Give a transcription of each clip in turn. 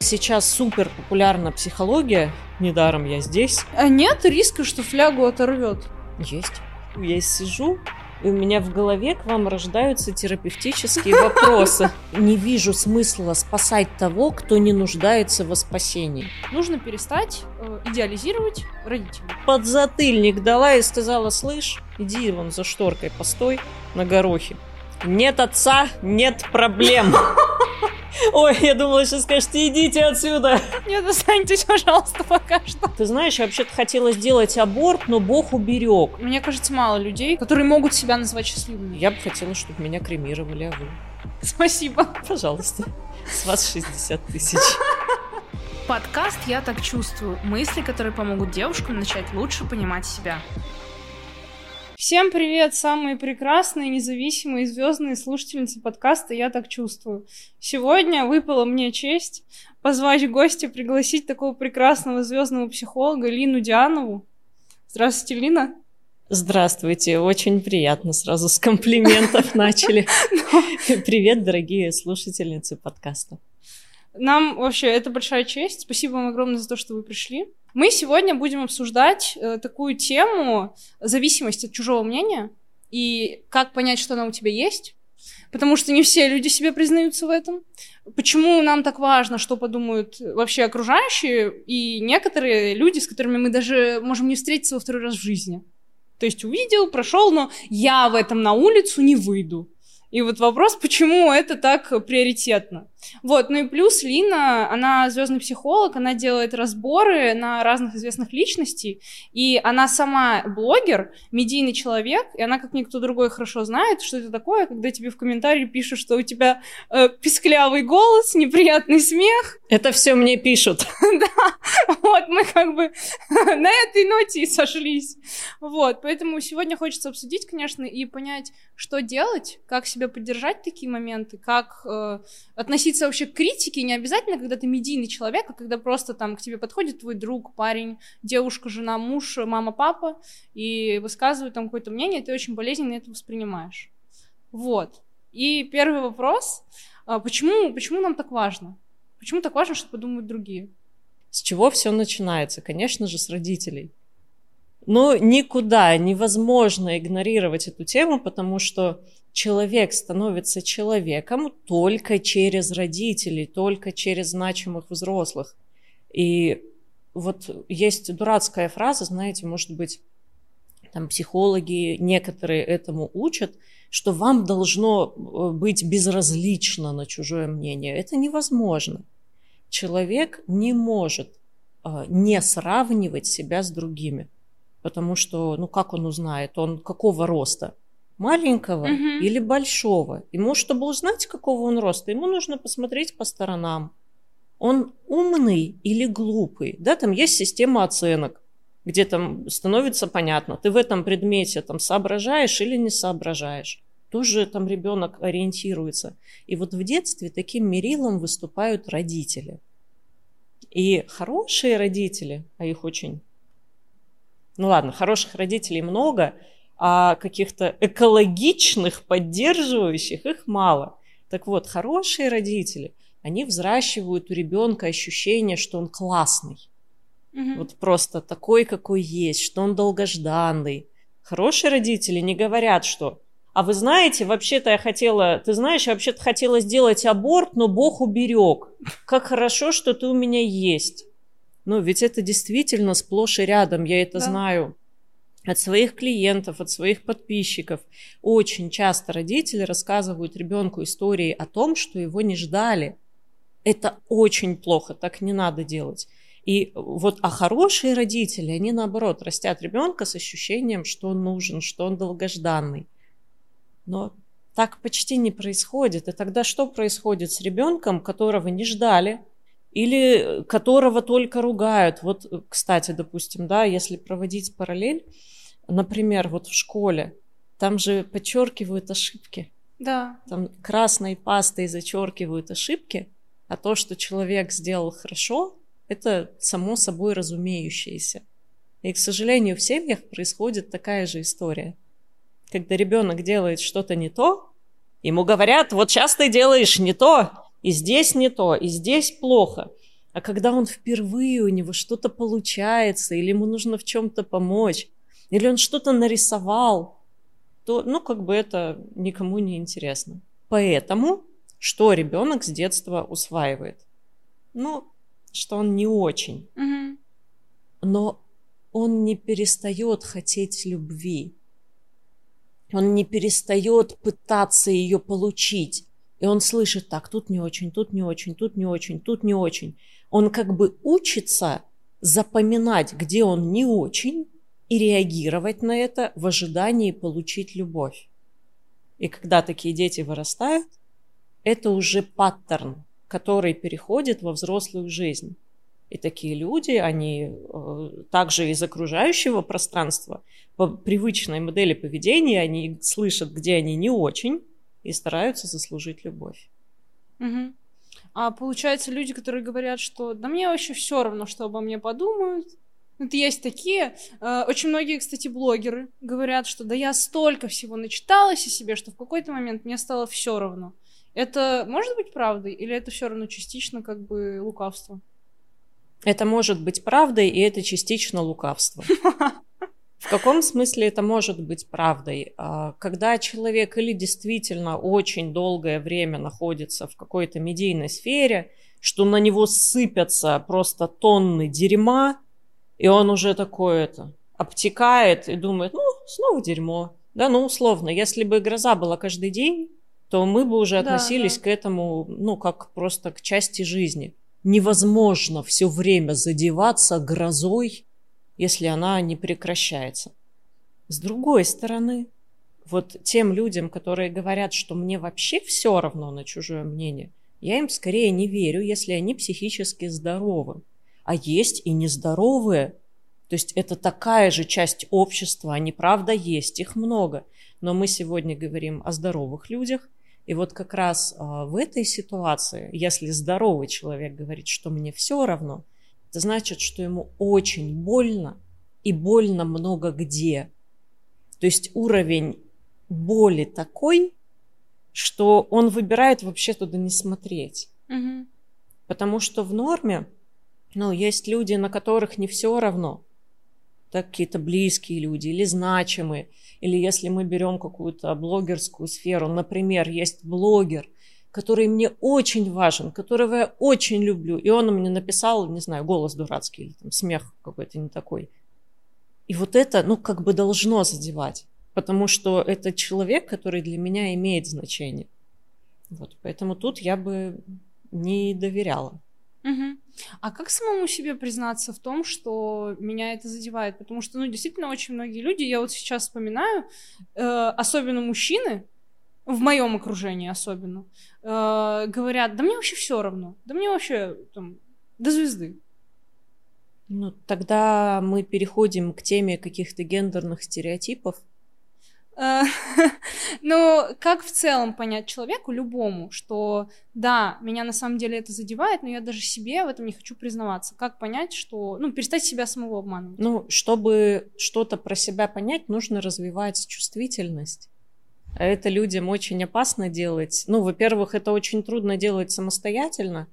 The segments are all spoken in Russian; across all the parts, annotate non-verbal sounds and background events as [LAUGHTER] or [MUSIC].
Сейчас супер популярна психология, недаром я здесь. А нет риска, что флягу оторвет? Есть. Я сижу, и у меня в голове к вам рождаются терапевтические [LAUGHS] вопросы. Не вижу смысла спасать того, кто не нуждается во спасении. Нужно перестать э, идеализировать родителей. Подзатыльник дала и сказала, слышь, иди вон за шторкой постой на горохе. Нет отца, нет проблем. [LAUGHS] Ой, я думала, сейчас скажете, идите отсюда. Нет, останьтесь, пожалуйста, пока что. Ты знаешь, я вообще-то хотела сделать аборт, но Бог уберег. Мне кажется, мало людей, которые могут себя назвать счастливыми. Я бы хотела, чтобы меня кремировали, а вы? Спасибо. Пожалуйста. С вас 60 тысяч. Подкаст «Я так чувствую». Мысли, которые помогут девушкам начать лучше понимать себя. Всем привет, самые прекрасные, независимые, звездные слушательницы подкаста «Я так чувствую». Сегодня выпала мне честь позвать в гости, пригласить такого прекрасного звездного психолога Лину Дианову. Здравствуйте, Лина. Здравствуйте, очень приятно сразу с комплиментов [LAUGHS] начали. Привет, дорогие слушательницы подкаста. Нам вообще это большая честь. Спасибо вам огромное за то, что вы пришли. Мы сегодня будем обсуждать э, такую тему зависимость от чужого мнения и как понять, что она у тебя есть. Потому что не все люди себе признаются в этом. Почему нам так важно, что подумают вообще окружающие и некоторые люди, с которыми мы даже можем не встретиться во второй раз в жизни. То есть увидел, прошел, но я в этом на улицу не выйду. И вот вопрос, почему это так приоритетно. Вот, ну и плюс Лина, она звездный психолог, она делает разборы на разных известных личностей, и она сама блогер, медийный человек, и она, как никто другой, хорошо знает, что это такое, когда тебе в комментарии пишут, что у тебя э, писклявый голос, неприятный смех. Это все мне пишут. [LAUGHS] Да, вот мы как бы [LAUGHS] на этой ноте и сошлись. Вот, поэтому сегодня хочется обсудить, конечно, и понять, что делать, как себя поддержать в такие моменты, как э, относиться вообще к критике не обязательно, когда ты медийный человек, а когда просто там к тебе подходит твой друг, парень, девушка, жена, муж, мама, папа, и высказывают там какое-то мнение, ты очень болезненно это воспринимаешь. Вот. И первый вопрос, а почему, почему нам так важно? Почему так важно, что подумают другие? С чего все начинается? Конечно же, с родителей. Но никуда невозможно игнорировать эту тему, потому что человек становится человеком только через родителей, только через значимых взрослых. И вот есть дурацкая фраза, знаете, может быть, там психологи некоторые этому учат, что вам должно э, быть безразлично на чужое мнение. Это невозможно. Человек не может э, не сравнивать себя с другими, потому что, ну как он узнает, он какого роста? Маленького угу. или большого. Ему, чтобы узнать, какого он роста, ему нужно посмотреть по сторонам. Он умный или глупый. Да, там есть система оценок, где там становится понятно, ты в этом предмете там соображаешь или не соображаешь. Тоже там ребенок ориентируется. И вот в детстве таким мерилом выступают родители. И хорошие родители, а их очень... Ну ладно, хороших родителей много – а каких-то экологичных, поддерживающих их мало. Так вот, хорошие родители, они взращивают у ребенка ощущение, что он классный. Угу. Вот просто такой, какой есть, что он долгожданный. Хорошие родители не говорят, что а вы знаете, вообще-то я хотела, ты знаешь, я вообще-то хотела сделать аборт, но Бог уберег. Как хорошо, что ты у меня есть. Ну, ведь это действительно сплошь и рядом, я это да. знаю от своих клиентов, от своих подписчиков. Очень часто родители рассказывают ребенку истории о том, что его не ждали. Это очень плохо, так не надо делать. И вот, а хорошие родители, они наоборот растят ребенка с ощущением, что он нужен, что он долгожданный. Но так почти не происходит. И тогда что происходит с ребенком, которого не ждали, или которого только ругают? Вот, кстати, допустим, да, если проводить параллель, Например, вот в школе, там же подчеркивают ошибки. Да. Там красной пастой зачеркивают ошибки, а то, что человек сделал хорошо, это само собой разумеющееся. И, к сожалению, в семьях происходит такая же история. Когда ребенок делает что-то не то, ему говорят, вот сейчас ты делаешь не то, и здесь не то, и здесь плохо. А когда он впервые, у него что-то получается, или ему нужно в чем-то помочь, или он что-то нарисовал, то, ну, как бы это никому не интересно. Поэтому что ребенок с детства усваивает? Ну, что он не очень. Мгм. Но он не перестает хотеть любви. Он не перестает пытаться ее получить. И он слышит так, тут не очень, тут не очень, тут не очень, тут не очень. Он как бы учится запоминать, где он не очень, и реагировать на это в ожидании получить любовь. И когда такие дети вырастают, это уже паттерн, который переходит во взрослую жизнь. И такие люди, они э, также из окружающего пространства, по привычной модели поведения, они слышат, где они не очень, и стараются заслужить любовь. Мгм. А получается, люди, которые говорят, что да мне вообще все равно, что обо мне подумают. Это есть такие. Э, Очень многие, кстати, блогеры говорят, что да я столько всего начиталась о себе, что в какой-то момент мне стало все равно. Это может быть правдой, или это все равно частично как бы лукавство? Это может быть правдой, и это частично лукавство. [LAUGHS] В каком смысле это может быть правдой? А, Когда человек или действительно очень долгое время находится в какой-то медийной сфере, что на него сыпятся просто тонны дерьма, и он уже такой это обтекает и думает, ну, снова дерьмо. Да, ну, условно, если бы гроза была каждый день, то мы бы уже Да, относились да. к этому, ну, как просто к части жизни. Невозможно все время задеваться грозой, если она не прекращается. С другой стороны, вот тем людям, которые говорят, что мне вообще все равно на чужое мнение, я им скорее не верю, если они психически здоровы. А есть и нездоровые. То есть это такая же часть общества, они правда есть, их много. Но мы сегодня говорим о здоровых людях. И вот как раз а, в этой ситуации, если здоровый человек говорит, что мне все равно, это значит, что ему очень больно и больно много где. То есть уровень боли такой, что он выбирает вообще туда не смотреть. Мгм. Потому что в норме, ну, есть люди, на которых не все равно. Так, какие-то близкие люди или значимые. Или если мы берем какую-то блогерскую сферу, например, есть блогер, который мне очень важен, которого я очень люблю, и он мне написал, не знаю, голос дурацкий или там смех какой-то не такой. И вот это, ну, как бы должно задевать, потому что это человек, который для меня имеет значение. Вот, поэтому тут я бы не доверяла. Мгм. А как самому себе признаться в том, что меня это задевает? Потому что, ну, действительно, очень многие люди, я вот сейчас вспоминаю, э, особенно мужчины, в моем окружении особенно, э, говорят, да мне вообще все равно, да мне вообще там до звезды. Ну, тогда мы переходим к теме каких-то гендерных стереотипов. Э, [LAUGHS] Ну, как в целом понять человеку, любому, что да, меня на самом деле это задевает, но я даже себе в этом не хочу признаваться. Как понять, что... Ну, перестать себя самого обманывать. Ну, чтобы что-то про себя понять, нужно развивать чувствительность. А это людям очень опасно делать. Ну, во-первых, это очень трудно делать самостоятельно.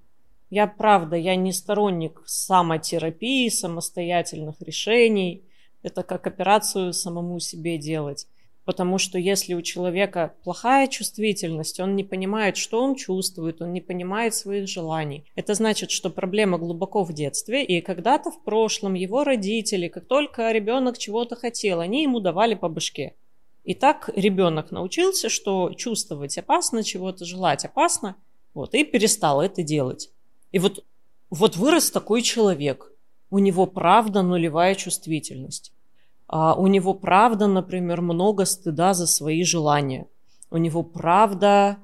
Я, правда, я не сторонник самотерапии, самостоятельных решений. Это как операцию самому себе делать. Потому что если у человека плохая чувствительность, он не понимает, что он чувствует, он не понимает своих желаний. Это значит, что проблема глубоко в детстве, и когда-то в прошлом его родители, как только ребенок чего-то хотел, они ему давали по башке. И так ребенок научился, что чувствовать опасно, чего-то желать опасно, вот, и перестал это делать. И вот, вот вырос такой человек, у него правда нулевая чувствительность. А у него правда, например, много стыда за свои желания. У него правда,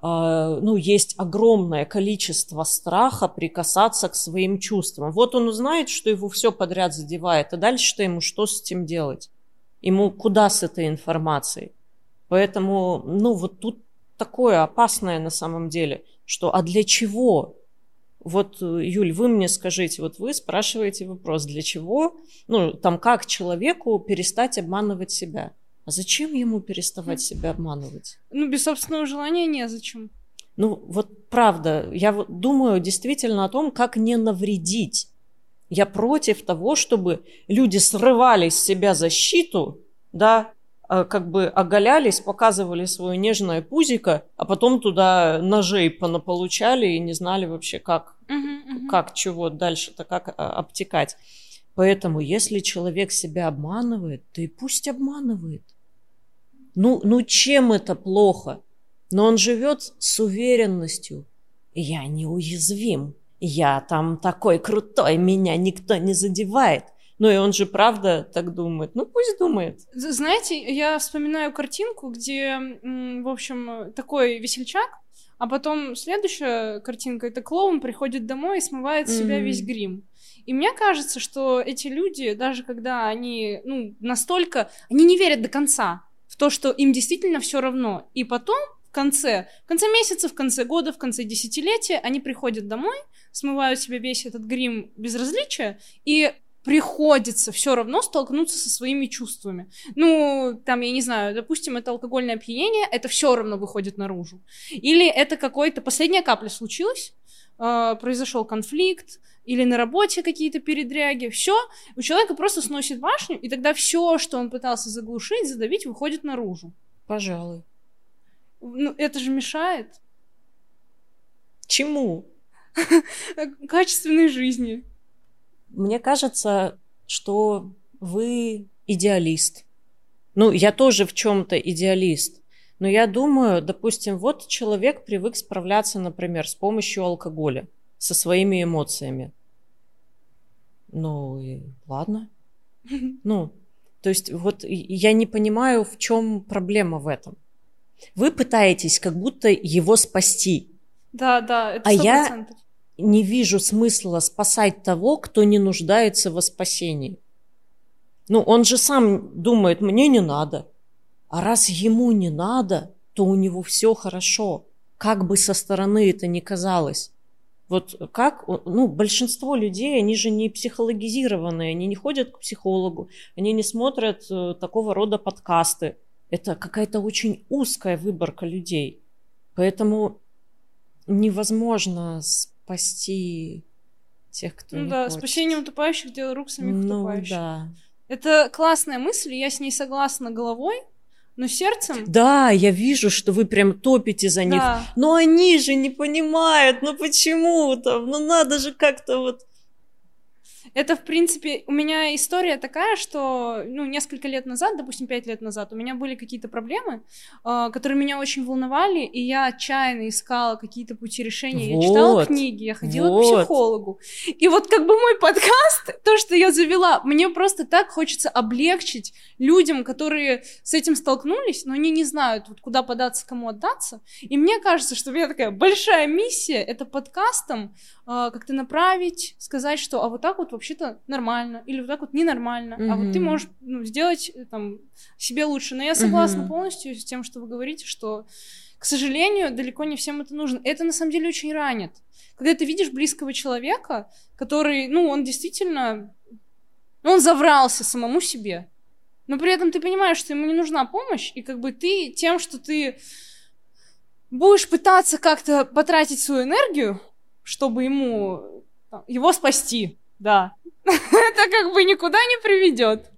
а, ну, есть огромное количество страха прикасаться к своим чувствам. Вот он узнает, что его все подряд задевает, а дальше-то ему что с этим делать? Ему куда с этой информацией? Поэтому, ну, вот тут такое опасное на самом деле, что а для чего? Вот, э, Юль, вы мне скажите, вот вы спрашиваете вопрос, для чего, ну, там, как человеку перестать обманывать себя? А зачем ему переставать себя обманывать? Ну, без собственного желания незачем. Ну, вот правда, я вот думаю действительно о том, как не навредить. Я против того, чтобы люди срывали с себя защиту, да, как бы оголялись, показывали свое нежное пузико, а потом туда ножей понаполучали и не знали вообще, как, uh-huh, uh-huh. как чего дальше-то, как а, обтекать. Поэтому, если человек себя обманывает, то и пусть обманывает. Ну, ну чем это плохо? Но он живет с уверенностью. Я неуязвим. Я там такой крутой, меня никто не задевает. Ну и он же правда так думает. Ну пусть думает. Знаете, я вспоминаю картинку, где, в общем, такой весельчак, а потом следующая картинка это клоун приходит домой и смывает с себя mm-hmm. весь грим. И мне кажется, что эти люди, даже когда они, ну, настолько, они не верят до конца в то, что им действительно все равно. И потом в конце, в конце месяца, в конце года, в конце десятилетия они приходят домой, смывают себе весь этот грим безразличия и приходится все равно столкнуться со своими чувствами. Ну, там, я не знаю, допустим, это алкогольное опьянение, это все равно выходит наружу. Или это какой-то последняя капля случилась, э, произошел конфликт, или на работе какие-то передряги, все, у человека просто сносит башню, и тогда все, что он пытался заглушить, задавить, выходит наружу. Пожалуй. Ну, это же мешает. Чему? [LAUGHS] Качественной жизни. Мне кажется, что вы идеалист. Ну, я тоже в чем-то идеалист. Но я думаю, допустим, вот человек привык справляться, например, с помощью алкоголя, со своими эмоциями. Ну, и ладно. [LAUGHS] Ну, то есть вот я не понимаю, в чем проблема в этом. Вы пытаетесь как будто его спасти. Да, да, это 100%. А я не вижу смысла спасать того, кто не нуждается во спасении. Ну, он же сам думает, мне не надо. А раз ему не надо, то у него все хорошо. Как бы со стороны это ни казалось. Вот как, ну, большинство людей, они же не психологизированные, они не ходят к психологу, они не смотрят э, такого рода подкасты. Это какая-то очень узкая выборка людей. Поэтому невозможно спасти тех, кто ну не да, хочет. спасение утопающих дело рук самих ну, утопающих. Да. Это классная мысль, я с ней согласна головой, но сердцем... Да, я вижу, что вы прям топите за них. Да. Но они же не понимают, ну почему там, ну надо же как-то вот это, в принципе, у меня история такая, что, ну, несколько лет назад, допустим, пять лет назад, у меня были какие-то проблемы, э, которые меня очень волновали, и я отчаянно искала какие-то пути решения. Вот, я читала книги, я ходила вот. к психологу. И вот как бы мой подкаст, [LAUGHS] то, что я завела, мне просто так хочется облегчить людям, которые с этим столкнулись, но они не знают, вот куда податься, кому отдаться. И мне кажется, что у меня такая большая миссия — это подкастом э, как-то направить, сказать, что а вот так вот вообще-то нормально, или вот так вот ненормально, mm-hmm. а вот ты можешь ну, сделать э, там себе лучше. Но я согласна mm-hmm. полностью с тем, что вы говорите, что, к сожалению, далеко не всем это нужно. Это на самом деле очень ранит. Когда ты видишь близкого человека, который, ну, он действительно, он заврался самому себе, но при этом ты понимаешь, что ему не нужна помощь, и как бы ты тем, что ты будешь пытаться как-то потратить свою энергию, чтобы ему его спасти, да. [LAUGHS] Это как бы никуда не приведет.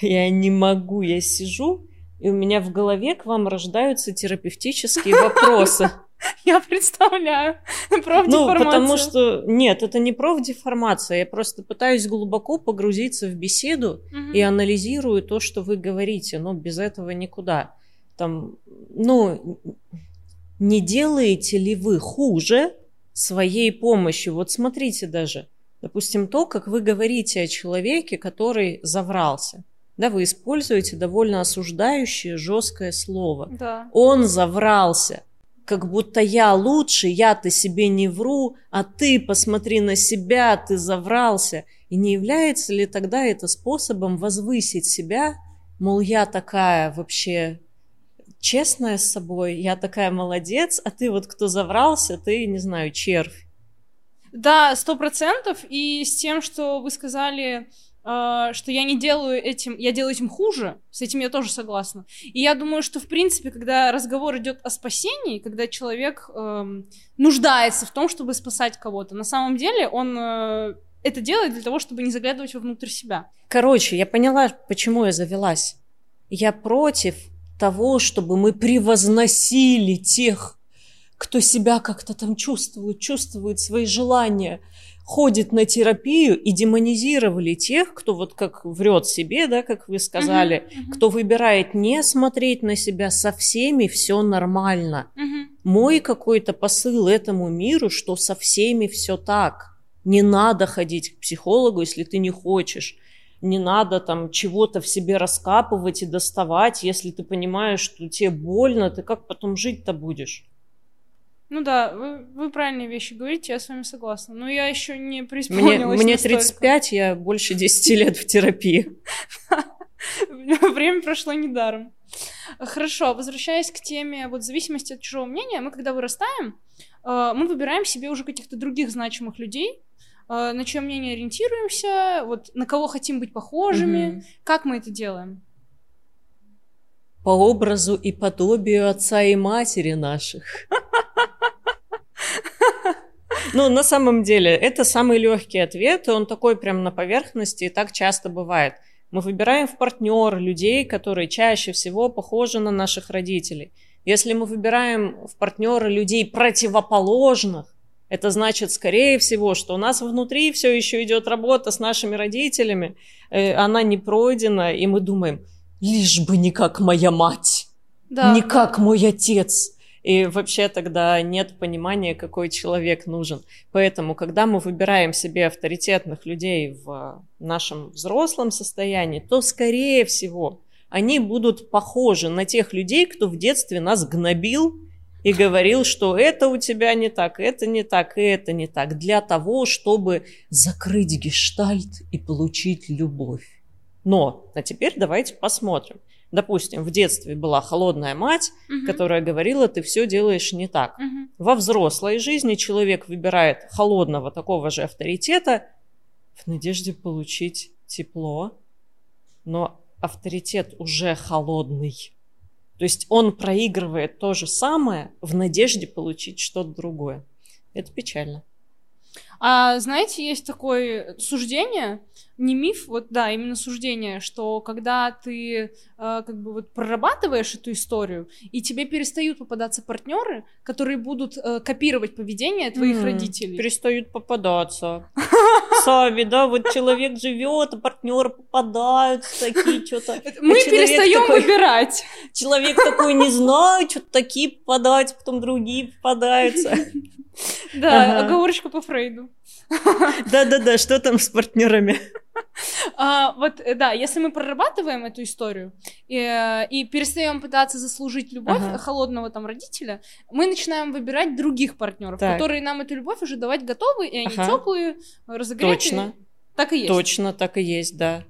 Я не могу, я сижу, и у меня в голове к вам рождаются терапевтические вопросы. [LAUGHS] Я представляю. Ну, потому что... Нет, это не профдеформация. Я просто пытаюсь глубоко погрузиться в беседу угу. и анализирую то, что вы говорите. Но без этого никуда. Там, ну, не делаете ли вы хуже своей помощью? Вот смотрите даже. Допустим, то, как вы говорите о человеке, который заврался. Да, вы используете довольно осуждающее, жесткое слово. Да. Он заврался. Как будто я лучше, я-то себе не вру, а ты посмотри на себя, ты заврался. И не является ли тогда это способом возвысить себя, мол, я такая вообще честная с собой, я такая молодец, а ты вот кто заврался, ты, не знаю, червь. Да, сто процентов. И с тем, что вы сказали, э, что я не делаю этим, я делаю этим хуже, с этим я тоже согласна. И я думаю, что, в принципе, когда разговор идет о спасении, когда человек э, нуждается в том, чтобы спасать кого-то, на самом деле он э, это делает для того, чтобы не заглядывать вовнутрь себя. Короче, я поняла, почему я завелась. Я против того, чтобы мы превозносили тех, кто себя как-то там чувствует, чувствует свои желания, ходит на терапию и демонизировали тех, кто вот как врет себе, да, как вы сказали, uh-huh, uh-huh. кто выбирает не смотреть на себя со всеми, все нормально. Uh-huh. Мой какой-то посыл этому миру, что со всеми все так. Не надо ходить к психологу, если ты не хочешь не надо там чего-то в себе раскапывать и доставать, если ты понимаешь, что тебе больно, ты как потом жить-то будешь? Ну да, вы, вы правильные вещи говорите, я с вами согласна. Но я еще не преисполнилась Мне, мне 35, я больше 10 лет в терапии. [LAUGHS] Время прошло недаром. Хорошо, возвращаясь к теме вот зависимости от чужого мнения, мы когда вырастаем, э, мы выбираем себе уже каких-то других значимых людей, э, на чье мнение ориентируемся, вот на кого хотим быть похожими, как мы это делаем? По образу и подобию отца и матери наших. Ну, на самом деле, это самый легкий ответ, и он такой прям на поверхности, и так часто бывает. Мы выбираем в партнер людей, которые чаще всего похожи на наших родителей. Если мы выбираем в партнера людей противоположных, это значит, скорее всего, что у нас внутри все еще идет работа с нашими родителями, э, она не пройдена, и мы думаем, лишь бы не как моя мать, да. не как мой отец, и вообще тогда нет понимания, какой человек нужен. Поэтому, когда мы выбираем себе авторитетных людей в нашем взрослом состоянии, то, скорее всего, они будут похожи на тех людей, кто в детстве нас гнобил и говорил, что это у тебя не так, это не так, и это не так, для того, чтобы закрыть гештальт и получить любовь. Но, а теперь давайте посмотрим. Допустим, в детстве была холодная мать, угу. которая говорила, ты все делаешь не так. Угу. Во взрослой жизни человек выбирает холодного такого же авторитета в надежде получить тепло, но авторитет уже холодный. То есть он проигрывает то же самое в надежде получить что-то другое. Это печально. А знаете, есть такое суждение, не миф, вот да, именно суждение, что когда ты э, как бы вот прорабатываешь эту историю, и тебе перестают попадаться партнеры, которые будут э, копировать поведение твоих mm, родителей. Перестают попадаться. [LAUGHS] Сами, да, вот человек живет, а партнеры попадаются такие что-то. [LAUGHS] Мы перестаем выбирать. [LAUGHS] Человек такой не знаю, что-то такие попадаются, потом другие попадаются. [LAUGHS] Да, оговорочка по Фрейду. [LAUGHS] Да-да-да, что там с партнерами? [LAUGHS] А, вот, э, да, если мы прорабатываем эту историю и, э, и перестаем пытаться заслужить любовь ага. холодного там родителя, мы начинаем выбирать других партнеров, так. которые нам эту любовь уже давать готовы, и они ага. теплые, разогретые. Точно. Так и есть. Точно, так и есть, да.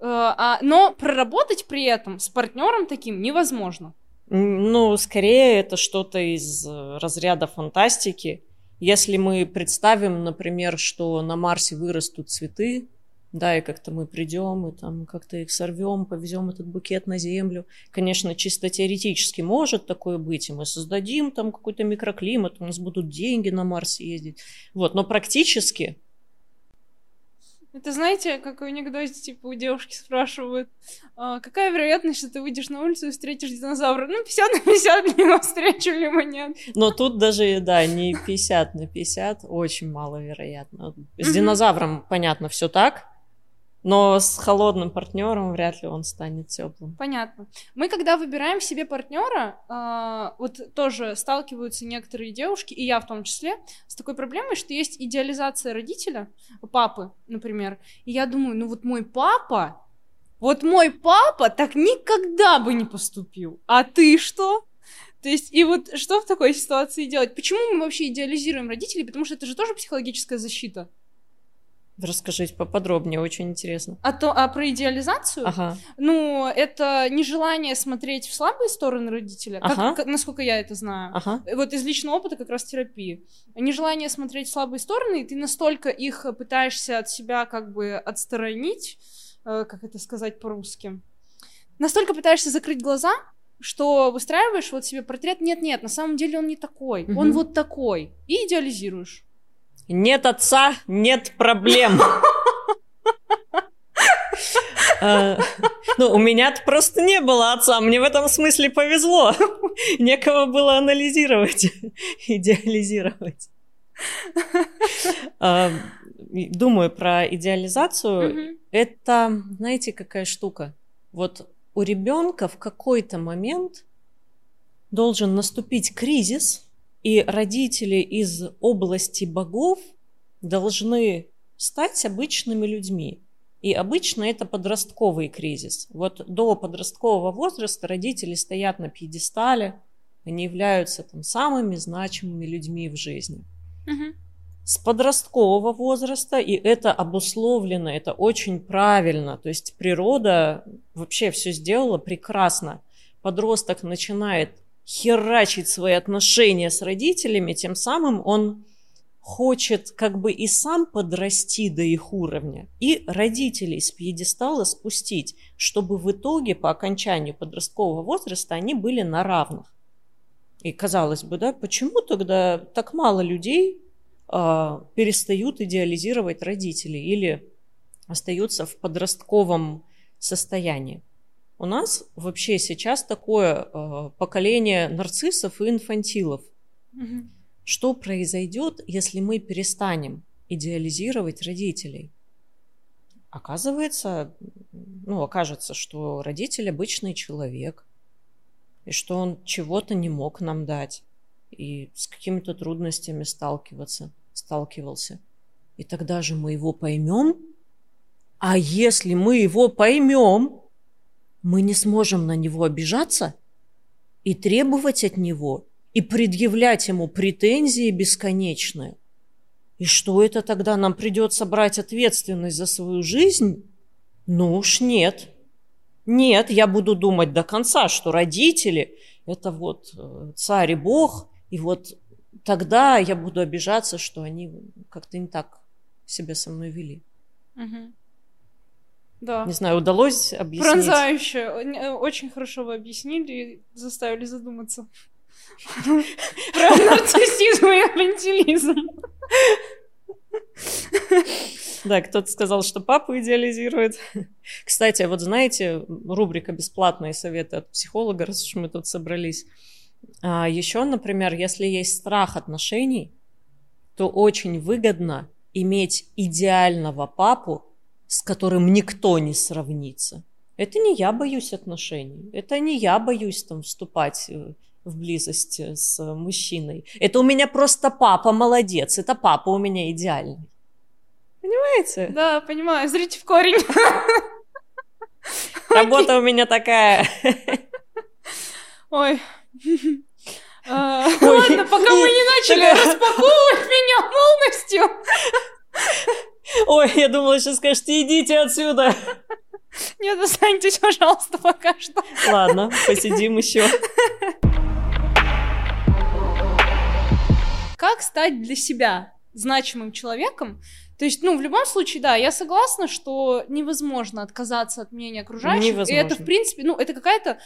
А, а, но проработать при этом с партнером таким невозможно. Ну, скорее это что-то из э, разряда фантастики. Если мы представим, например, что на Марсе вырастут цветы, да, и как-то мы придем и там как-то их сорвем, повезем этот букет на Землю. Конечно, чисто теоретически может такое быть, и мы создадим там какой-то микроклимат, у нас будут деньги на Марс ездить. Вот, но практически это знаете, как в анекдоте, типа, у девушки спрашивают, а, какая вероятность, что ты выйдешь на улицу и встретишь динозавра? Ну, 50 на 50, [LAUGHS] либо встречу, либо нет. Но тут даже, да, не 50 на 50, очень маловероятно. С динозавром, понятно, все так, но с холодным партнером вряд ли он станет теплым. Понятно. Мы, когда выбираем себе партнера, э, вот тоже сталкиваются некоторые девушки, и я в том числе, с такой проблемой, что есть идеализация родителя, папы, например. И я думаю, ну вот мой папа, вот мой папа так никогда бы не поступил. А ты что? То есть, и вот что в такой ситуации делать? Почему мы вообще идеализируем родителей? Потому что это же тоже психологическая защита. Расскажите поподробнее, очень интересно. А, то, а про идеализацию? Ага. Ну, это нежелание смотреть в слабые стороны родителя, как- Ага. как- насколько я это знаю. Ага. Вот из личного опыта как раз терапии. Нежелание смотреть в слабые стороны, и ты настолько их пытаешься от себя как бы отсторонить, э, как это сказать по-русски, настолько пытаешься закрыть глаза, что выстраиваешь вот себе портрет, нет-нет, на самом деле он не такой, он Мгм. вот такой, и идеализируешь. Нет отца, нет проблем. А, Ну, у меня просто не было отца, мне в этом смысле повезло. Некого было анализировать, идеализировать. И Думаю про идеализацию. Это, знаете, какая штука? Вот у ребенка в какой-то момент должен наступить кризис, и родители из области богов должны стать обычными людьми. И обычно это подростковый кризис. Вот до подросткового возраста родители стоят на пьедестале, они являются там самыми значимыми людьми в жизни Мгм. с подросткового возраста, и это обусловлено, это очень правильно. То есть природа вообще все сделала прекрасно. Подросток начинает херачить свои отношения с родителями, тем самым он хочет как бы и сам подрасти до их уровня, и родителей с пьедестала спустить, чтобы в итоге по окончанию подросткового возраста они были на равных. И казалось бы, да, почему тогда так мало людей а, перестают идеализировать родителей или остаются в подростковом состоянии. У нас вообще сейчас такое а, поколение нарциссов и инфантилов. Мгм. Что произойдет, если мы перестанем идеализировать родителей? Оказывается, ну, окажется, что родитель обычный человек, и что он чего-то не мог нам дать, и с какими-то трудностями сталкиваться, сталкивался. И тогда же мы его поймем. А если мы его поймем, мы не сможем на него обижаться и требовать от него, и предъявлять ему претензии бесконечные. И что это тогда нам придется брать ответственность за свою жизнь? Ну уж нет. Нет, я буду думать до конца, что родители – это вот э, царь и бог, и вот тогда я буду обижаться, что они как-то не так себя со мной вели. Мгм. Да. Не знаю, удалось объяснить? Пронзающе. Э, Очень хорошо вы объяснили и заставили задуматься. Про нарциссизм и инфантилизм. Да, кто-то сказал, что папу идеализирует. Кстати, вот знаете, рубрика «Бесплатные советы от психолога», раз уж мы тут собрались. А еще, например, если есть страх отношений, то очень выгодно иметь идеального папу, с которым никто не сравнится. Это не я боюсь отношений, это не я боюсь там вступать э, в близость э, с мужчиной. Это у меня просто папа молодец, это папа у меня идеальный. Понимаете? Да, понимаю. Зрите в корень. [LAUGHS] Работа у меня такая. Ой. [LAUGHS] А, Ладно, пока мы не начали распаковывать меня полностью. [LAUGHS] Ой, я думала, сейчас скажете, идите отсюда. [LAUGHS] Нет, останьтесь, пожалуйста, пока что. Ладно, посидим [LAUGHS] еще. Как стать для себя значимым человеком? То есть, ну, в любом случае, да, я согласна, что невозможно отказаться от мнения окружающих. И это, Невозможно. в принципе, ну, это какая-то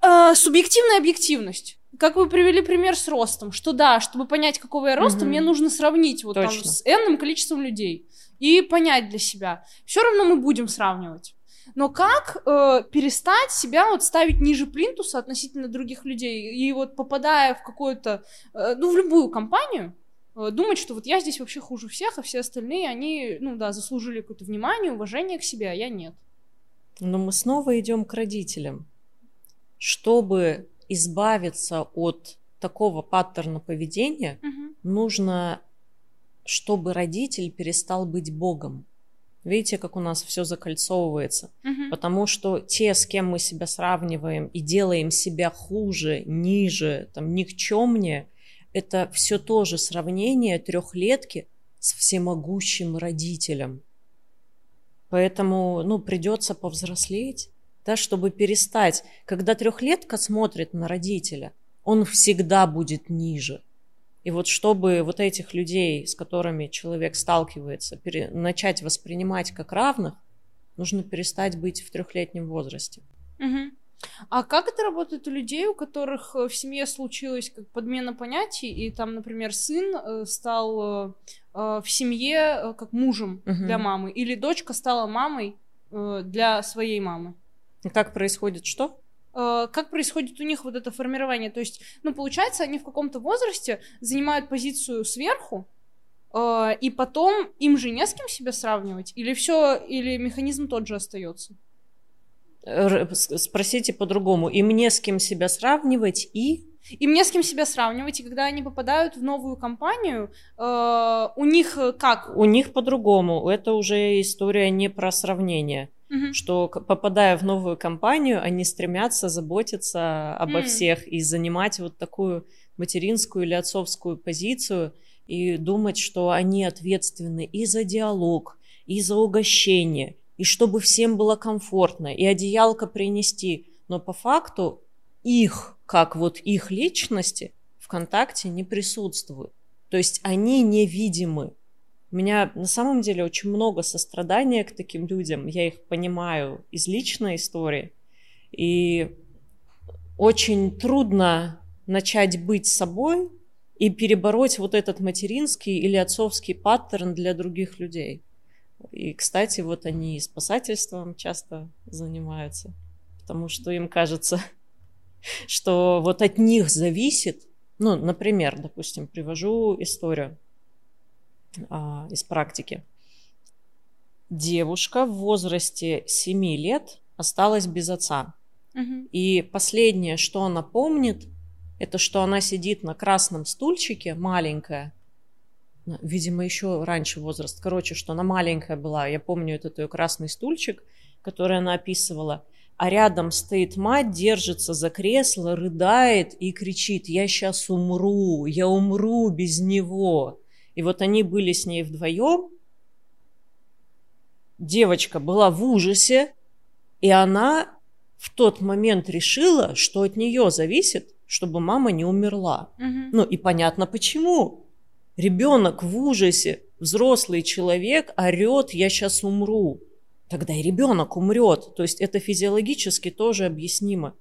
а, субъективная объективность. Как вы привели пример с ростом, что да, чтобы понять, какого я роста, Мгм. мне нужно сравнить вот там Точно. с энным количеством людей и понять для себя. Все равно мы будем сравнивать. Но как э, перестать себя вот ставить ниже плинтуса относительно других людей и вот попадая в какую-то, э, ну в любую компанию, э, думать, что вот я здесь вообще хуже всех, а все остальные они, ну да, заслужили какое-то внимание, уважение к себе, а я нет. Но мы снова идем к родителям. Чтобы избавиться от такого паттерна поведения, Мгм. нужно, чтобы родитель перестал быть Богом. Видите, как у нас все закольцовывается? Мгм. Потому что те, с кем мы себя сравниваем и делаем себя хуже, ниже, там, никчемнее, это все тоже сравнение трехлетки с всемогущим родителем. Поэтому, ну, придется повзрослеть, да, чтобы перестать. Когда трехлетка смотрит на родителя, он всегда будет ниже. И вот чтобы вот этих людей, с которыми человек сталкивается, пере, начать воспринимать как равных, нужно перестать быть в трехлетнем возрасте. Угу. А как это работает у людей, у которых э, в семье случилась как подмена понятий, и там, например, сын э, стал э, в семье как мужем угу. для мамы, или дочка стала мамой для своей мамы? Как происходит что? Как происходит у них вот это формирование? То есть, ну, получается, они в каком-то возрасте занимают позицию сверху, и потом им же не с кем себя сравнивать? Или все, или механизм тот же остается? Спросите по-другому. И мне с кем себя сравнивать, и... И мне с кем себя сравнивать, и когда они попадают в новую компанию, э, у них как? У них по-другому. Это уже история не про сравнение. Угу. Что попадая в новую компанию, они стремятся заботиться обо угу. всех и занимать вот такую материнскую или отцовскую позицию и думать, что они ответственны и за диалог, и за угощение, и чтобы всем было комфортно, и одеялко принести. Но по факту их, как вот их личности, в контакте не присутствуют. То есть они невидимы. У меня на самом деле очень много сострадания к таким людям. Я их понимаю из личной истории. И очень трудно начать быть собой и перебороть вот этот материнский или отцовский паттерн для других людей. И, кстати, вот они спасательством часто занимаются, потому что им кажется, что вот от них зависит, ну, например, допустим, привожу историю а, из практики. Девушка в возрасте 7 лет осталась без отца. Угу. И последнее, что она помнит, это что она сидит на красном стульчике, маленькая, видимо, еще раньше возраст. Короче, что она маленькая была. Я помню этот ее красный стульчик, который она описывала. А рядом стоит мать, держится за кресло, рыдает и кричит, я сейчас умру, я умру без него. И вот они были с ней вдвоем. Девочка была в ужасе, и она в тот момент решила, что от нее зависит, чтобы мама не умерла. Угу. Ну и понятно почему. Ребенок в ужасе, взрослый человек орет, я сейчас умру. Тогда и ребенок умрет. То есть это физиологически тоже объяснимо.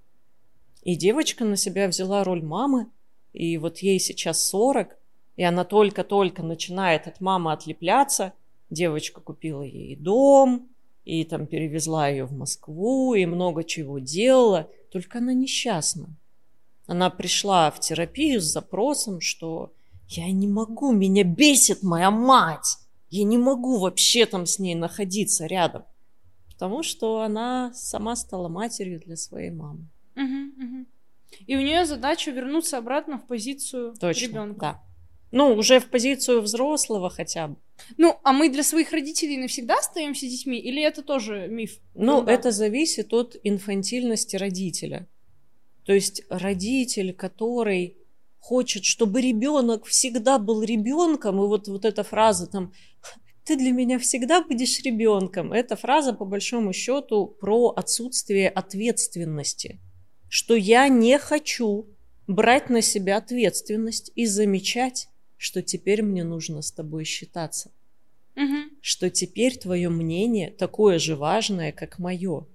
И девочка на себя взяла роль мамы, и вот ей сейчас 40, и она только-только начинает от мамы отлепляться. Девочка купила ей дом, и там перевезла ее в Москву, и много чего делала, только она несчастна. Она пришла в терапию с запросом, что я не могу, меня бесит моя мать. Я не могу вообще там с ней находиться рядом. Потому что она сама стала матерью для своей мамы. Угу, угу. И у нее задача вернуться обратно в позицию ребенка. Да. Ну, уже в позицию взрослого хотя бы. Ну, а мы для своих родителей навсегда остаемся детьми, или это тоже миф? Ну, ну да. это зависит от инфантильности родителя. То есть родитель, который хочет, чтобы ребенок всегда был ребенком, и вот, вот эта фраза там ты для меня всегда будешь ребенком. Эта фраза, по большому счету, про отсутствие ответственности. Что я не хочу брать на себя ответственность и замечать, что теперь мне нужно с тобой считаться. Угу. Что теперь твое мнение такое же важное, как мое.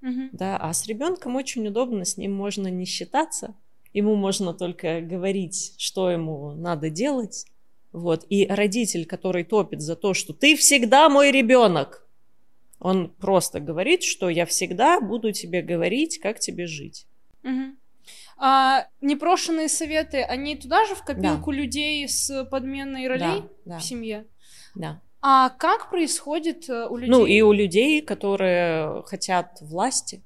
Угу. Да, а с ребенком очень удобно, с ним можно не считаться, ему можно только говорить, что ему надо делать. Вот. И родитель, который топит за то, что ты всегда мой ребенок, он просто говорит, что я всегда буду тебе говорить, как тебе жить. Угу. А непрошенные советы, они туда же в копилку да. людей с подменной ролей да, да. в семье? Да. А как происходит э, у людей? Ну, и у людей, которые хотят власти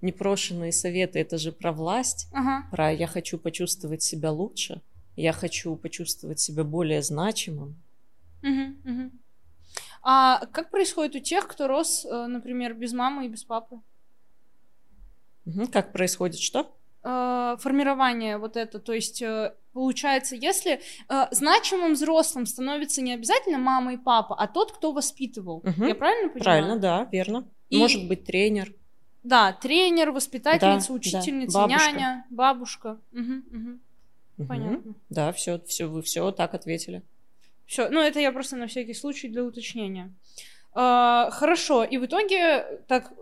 непрошенные советы, это же про власть, ага. про я хочу почувствовать себя лучше, я хочу почувствовать себя более значимым. Угу, угу. А как происходит у тех, кто рос, э, например, без мамы и без папы? Угу, как происходит что? Э, формирование вот это, то есть э, получается, если э, значимым взрослым становится не обязательно мама и папа, а тот, кто воспитывал. Мгм. Я правильно понимаю? Правильно, да, верно. И- Может быть, тренер. Да, тренер, воспитательница, Да, да. учительница, Бабушка. няня, бабушка. Мгм, мгм. Мгм. Понятно. Да, все, все, вы все так ответили. Все, ну это я просто на всякий случай для уточнения. А, хорошо, и в итоге, так,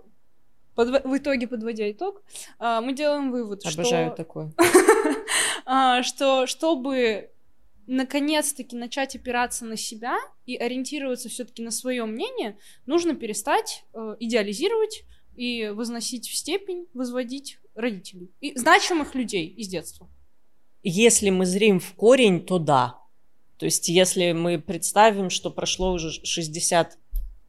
подво- в итоге, подводя итог, а, мы делаем вывод, Обожаю что, такое. [LAUGHS] а, что чтобы наконец-таки начать опираться на себя и ориентироваться все-таки на свое мнение, нужно перестать э, идеализировать и возносить в степень, возводить родителей и значимых людей из детства. Если мы зрим в корень, то да. То есть, если мы представим, что прошло уже 60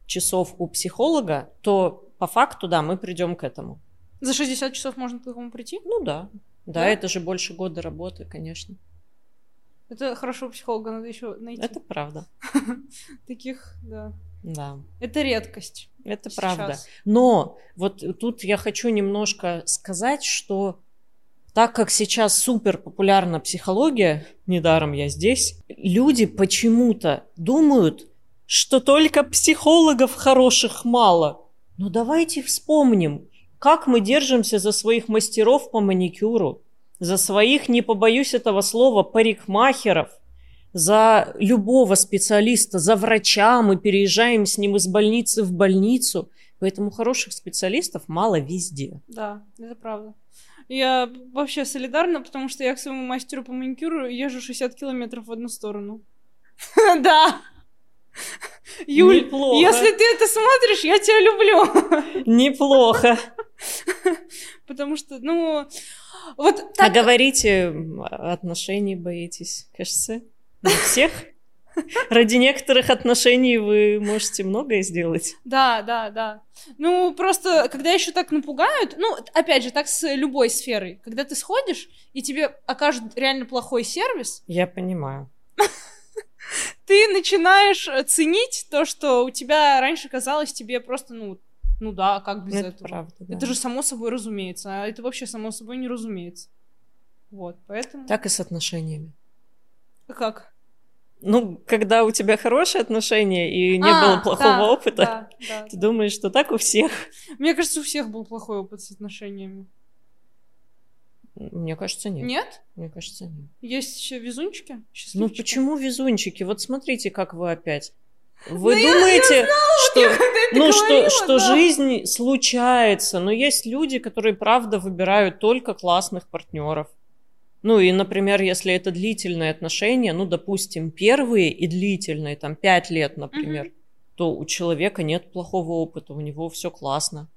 часов у психолога, то по факту, да, мы придем к этому. За 60 часов можно к такому прийти? Ну да. Да, Да? это же больше года работы, конечно. Это хорошего психолога надо еще найти. Это правда. [LAUGHS] Таких, да. Да, Это редкость. это сейчас. правда. Но вот тут я хочу немножко сказать, что так как сейчас супер популярна психология, недаром я здесь, люди почему-то думают, что только психологов хороших мало. Но давайте вспомним, как мы держимся за своих мастеров по маникюру, за своих, не побоюсь этого слова, парикмахеров, за любого специалиста, за врача, мы переезжаем с ним из больницы в больницу. Поэтому хороших специалистов мало везде. Да, это правда. Я вообще солидарна, потому что я к своему мастеру по маникюру езжу 60 километров в одну сторону. [LAUGHS] Да. [LAUGHS] Юль, Неплохо. если ты это смотришь, я тебя люблю. [LAUGHS] Неплохо. [LAUGHS] Потому что, ну, вот А так... говорите, м, отношений боитесь, кажется, не всех? Ради некоторых отношений вы можете многое сделать. Да, да, да. Ну, просто, когда еще так напугают, ну, опять же, так с любой сферой. Когда ты сходишь, и тебе окажут реально плохой сервис, Я понимаю. [LAUGHS] ты начинаешь э, ценить то, что у тебя раньше казалось тебе просто, ну, ну да, как без Это этого. правда, да. Это же само собой разумеется, а это вообще само собой не разумеется. Вот, поэтому... Так и с отношениями. Как? Ну, когда у тебя хорошие отношения и не А, было плохого да, опыта, Да, да. ты думаешь, что так у всех. Мне кажется, у всех был плохой опыт с отношениями. Мне кажется, нет. Нет? Мне кажется, нет. Есть еще везунчики? Ну почему везунчики? Вот смотрите, как вы опять. Вы Ну, я- думаете, что, когда ты ну, говорила, что, что да. жизнь случается, но есть люди, которые правда выбирают только классных партнеров. Ну и, например, если это длительные отношения, ну, допустим, первые и длительные, там, пять лет, например, то у человека нет плохого опыта, у него все классно.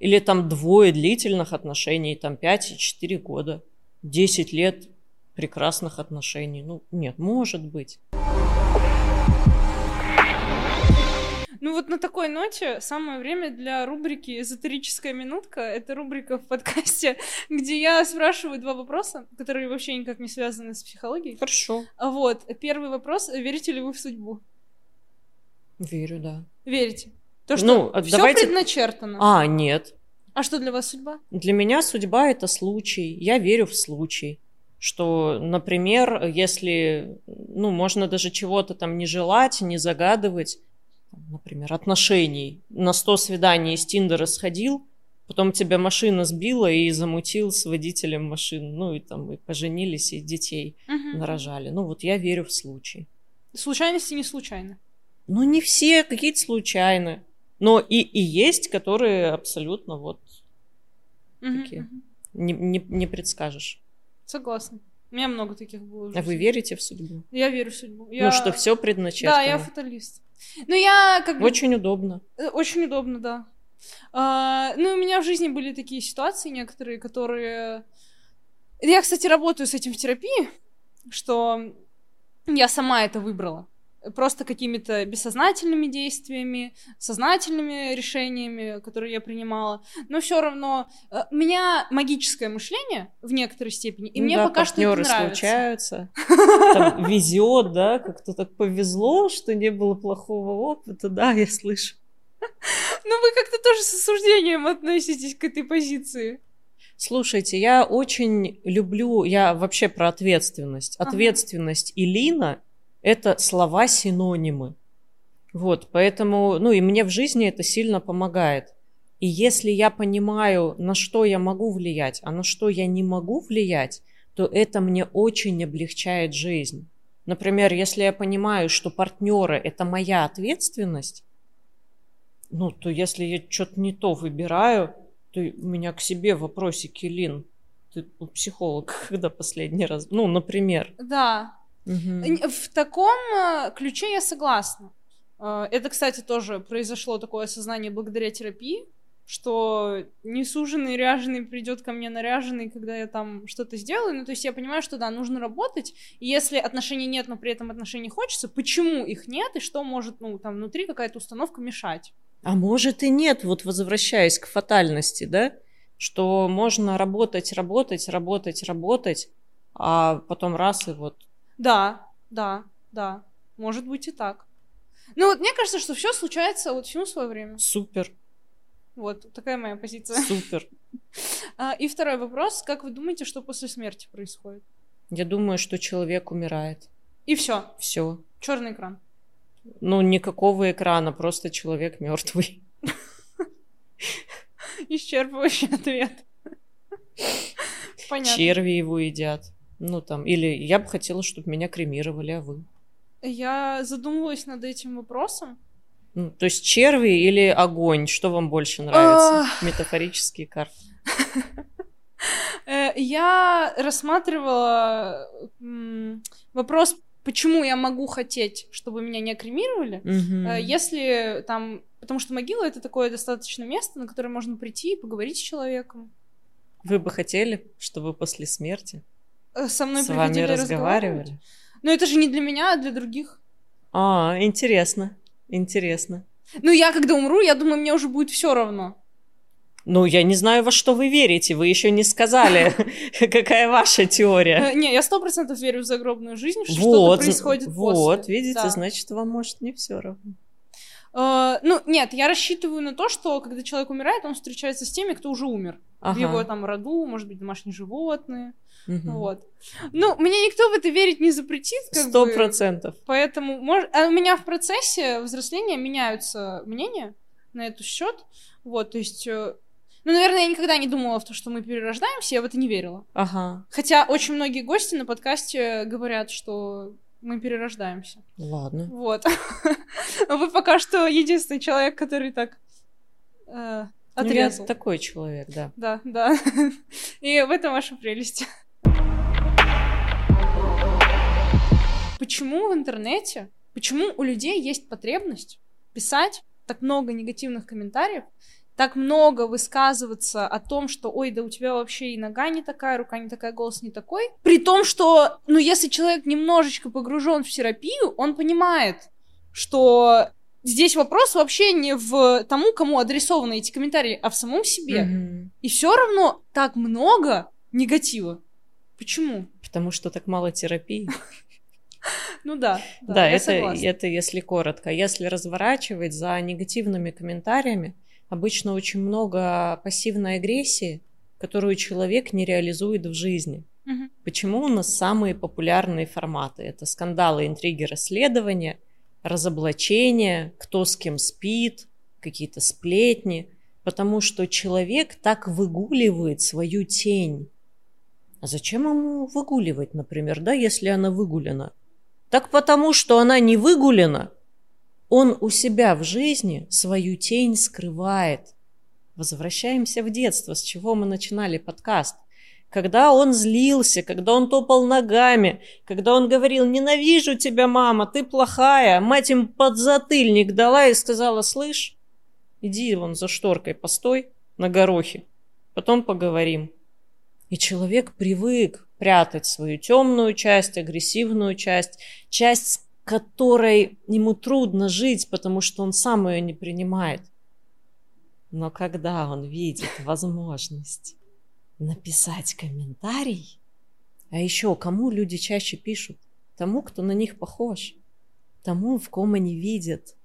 Или там двое длительных отношений, там, пять и четыре года, десять лет прекрасных отношений. Ну, нет, может быть. Ну вот на такой ноте самое время для рубрики «Эзотерическая минутка». Это рубрика в подкасте, [LAUGHS] где я спрашиваю два вопроса, которые вообще никак не связаны с психологией. Хорошо. А Вот, первый вопрос. Верите ли вы в судьбу? Верю, да. Верите? То, что Ну, все давайте- предначертано. А, нет. А что для вас судьба? Для меня судьба это случай. Я верю в случай. Что, например, если, ну, можно даже чего-то там не желать, не загадывать, например, отношений. На 100 свиданий из Тиндера сходил, потом тебя машина сбила и замутил с водителем машины. Ну, и там и поженились, и детей Мгм. нарожали. Ну, вот я верю в случай. Случайности не случайно. Ну, не все, какие-то случайно. Но и, и есть, которые абсолютно вот Мгм, Такие. мгм. не, не, не предскажешь. Согласна. У меня много таких было. в А вы верите в судьбу? Я верю в судьбу. Ну, Я- что все Да, предначертано. я фаталист. Ну, я как бы... Очень удобно. Э, Очень удобно, да. А, ну, у меня в жизни были такие ситуации некоторые, которые... Я, кстати, работаю с этим в терапии, что я сама это выбрала. Просто какими-то бессознательными действиями, сознательными решениями, которые я принимала. Но все равно э, у меня магическое мышление в некоторой степени, и Ну мне да, пока что это нравится. случаются. [LAUGHS] Там везет, да, как-то так повезло, что не было плохого опыта, да, я слышу. Ну, вы как-то тоже с осуждением относитесь к этой позиции. Слушайте, я очень люблю, я вообще про ответственность. Ага. Ответственность и Лина – это слова-синонимы. Вот, поэтому, ну и мне в жизни это сильно помогает. И если я понимаю, на что я могу влиять, а на что я не могу влиять, то это мне очень облегчает жизнь. Например, если я понимаю, что партнеры – это моя ответственность, ну, то если я что-то не то выбираю, то у меня к себе вопросики, Лин, ты психолог [LAUGHS] когда последний раз? Ну, например. Да. Мгм. В таком э, ключе я согласна. Э, Это, кстати, тоже произошло такое осознание благодаря терапии, что несуженный, ряженый придет ко мне наряженный, когда я там что-то сделаю. Ну, то есть я понимаю, что да, нужно работать. И если отношений нет, но при этом отношений хочется, почему их нет и что может, ну, там внутри какая-то установка мешать? А может и нет, вот возвращаясь к фатальности, да, что можно работать, работать, работать, работать, а потом раз и вот Да, да, да. Может быть и так. Ну, вот мне кажется, что все случается вот всему свое время. супер, Вот, такая моя позиция. супер. А, И второй вопрос. Как вы думаете, что после смерти происходит? Я думаю, что человек умирает. И все. Все. Черный экран. Ну, никакого экрана, просто человек мертвый. [LAUGHS] Исчерпывающий ответ. [LAUGHS] Понятно. Черви его едят. Ну, там, или я бы хотела, чтобы меня кремировали, а вы? Я задумывалась над этим вопросом. Ну, то есть черви или огонь? Что вам больше нравится? Метафорические карты. [LAUGHS] Э, Я рассматривала вопрос, почему я могу хотеть, чтобы меня не кремировали. Э, Если там... Потому что могила — это такое достаточно место, на которое можно прийти и поговорить с человеком. Вы бы хотели, чтобы после смерти Со мной с вами разговаривали? Но это же не для меня, а для других. А, интересно, интересно. Ну, я когда умру, я думаю, мне уже будет все равно. Ну, я не знаю, во что вы верите. Вы еще не сказали, [LAUGHS] [LAUGHS] какая ваша теория. Э, Не, я сто процентов верю в загробную жизнь, что что-то Вот, происходит вот, после. видите, Да. значит, вам может не все равно. Э, Ну, нет, я рассчитываю на то, что когда человек умирает, он встречается с теми, кто уже умер. В Ага. его там роду, может быть, домашние животные. Мгм. Вот. Ну, мне никто в это верить не запретит, Сто процентов. Поэтому, мож... а у меня в процессе взросления меняются мнения на этот счет. Вот, то есть, э, ну, наверное, я никогда не думала в то, что мы перерождаемся, я в это не верила. Ага, Хотя очень многие гости на подкасте говорят, что мы перерождаемся. ладно. Вот. [LAUGHS] Вы пока что единственный человек, который так Ну, я отрезал. такой человек, да. Да, да. [LAUGHS] И в этом ваша прелесть. Почему в интернете, почему у людей есть потребность писать так много негативных комментариев, так много высказываться о том, что ой, да у тебя вообще и нога не такая, рука не такая, голос не такой. При том, что, ну, если человек немножечко погружен в терапию, он понимает, что здесь вопрос вообще не в тому, кому адресованы эти комментарии, а в самом себе. Мгм. И все равно так много негатива. Почему? Потому что так мало терапии. [LAUGHS] Ну да, да, это, если коротко. Если разворачивать за негативными комментариями, обычно очень много пассивной агрессии, которую человек не реализует в жизни. Почему у нас самые популярные форматы? Это скандалы, интриги, расследования, разоблачения, кто с кем спит, какие-то сплетни. Потому что человек так выгуливает свою тень. А зачем ему выгуливать, например, да, если она выгулена? Так потому, что она не выгулена, он у себя в жизни свою тень скрывает. Возвращаемся в детство, с чего мы начинали подкаст. Когда он злился, когда он топал ногами, когда он говорил «Ненавижу тебя, мама, ты плохая», мать им подзатыльник дала и сказала «Слышь, иди вон за шторкой постой на горохе, потом поговорим». И человек привык прятать свою темную часть, агрессивную часть, часть, с которой ему трудно жить, потому что он сам ее не принимает. Но когда он видит возможность написать комментарий, а еще кому люди чаще пишут? Тому, кто на них похож, тому, в ком они видят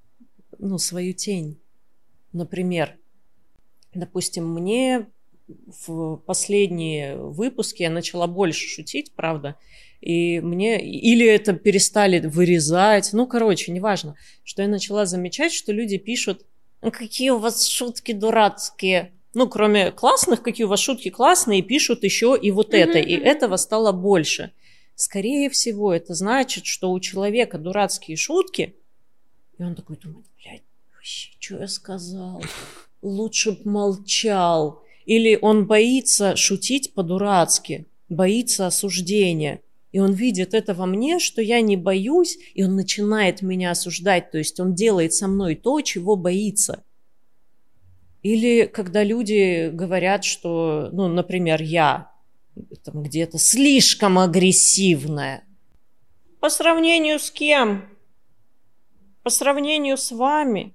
ну, свою тень. Например, допустим, мне в последние выпуски я начала больше шутить, правда. И мне... Или это перестали вырезать. Ну, короче, неважно. Что я начала замечать, что люди пишут, «Ну, какие у вас шутки дурацкие. Ну, кроме классных, какие у вас шутки классные, пишут еще и вот это. И этого стало больше. Скорее всего, это значит, что у человека дурацкие шутки, и он такой думает, блядь, вообще, что я сказал? Лучше б молчал. Или он боится шутить по-дурацки, боится осуждения. И он видит это во мне, что я не боюсь, и он начинает меня осуждать. То есть он делает со мной то, чего боится. Или когда люди говорят, что, ну, например, я там где-то слишком агрессивная. По сравнению с кем? По сравнению с вами.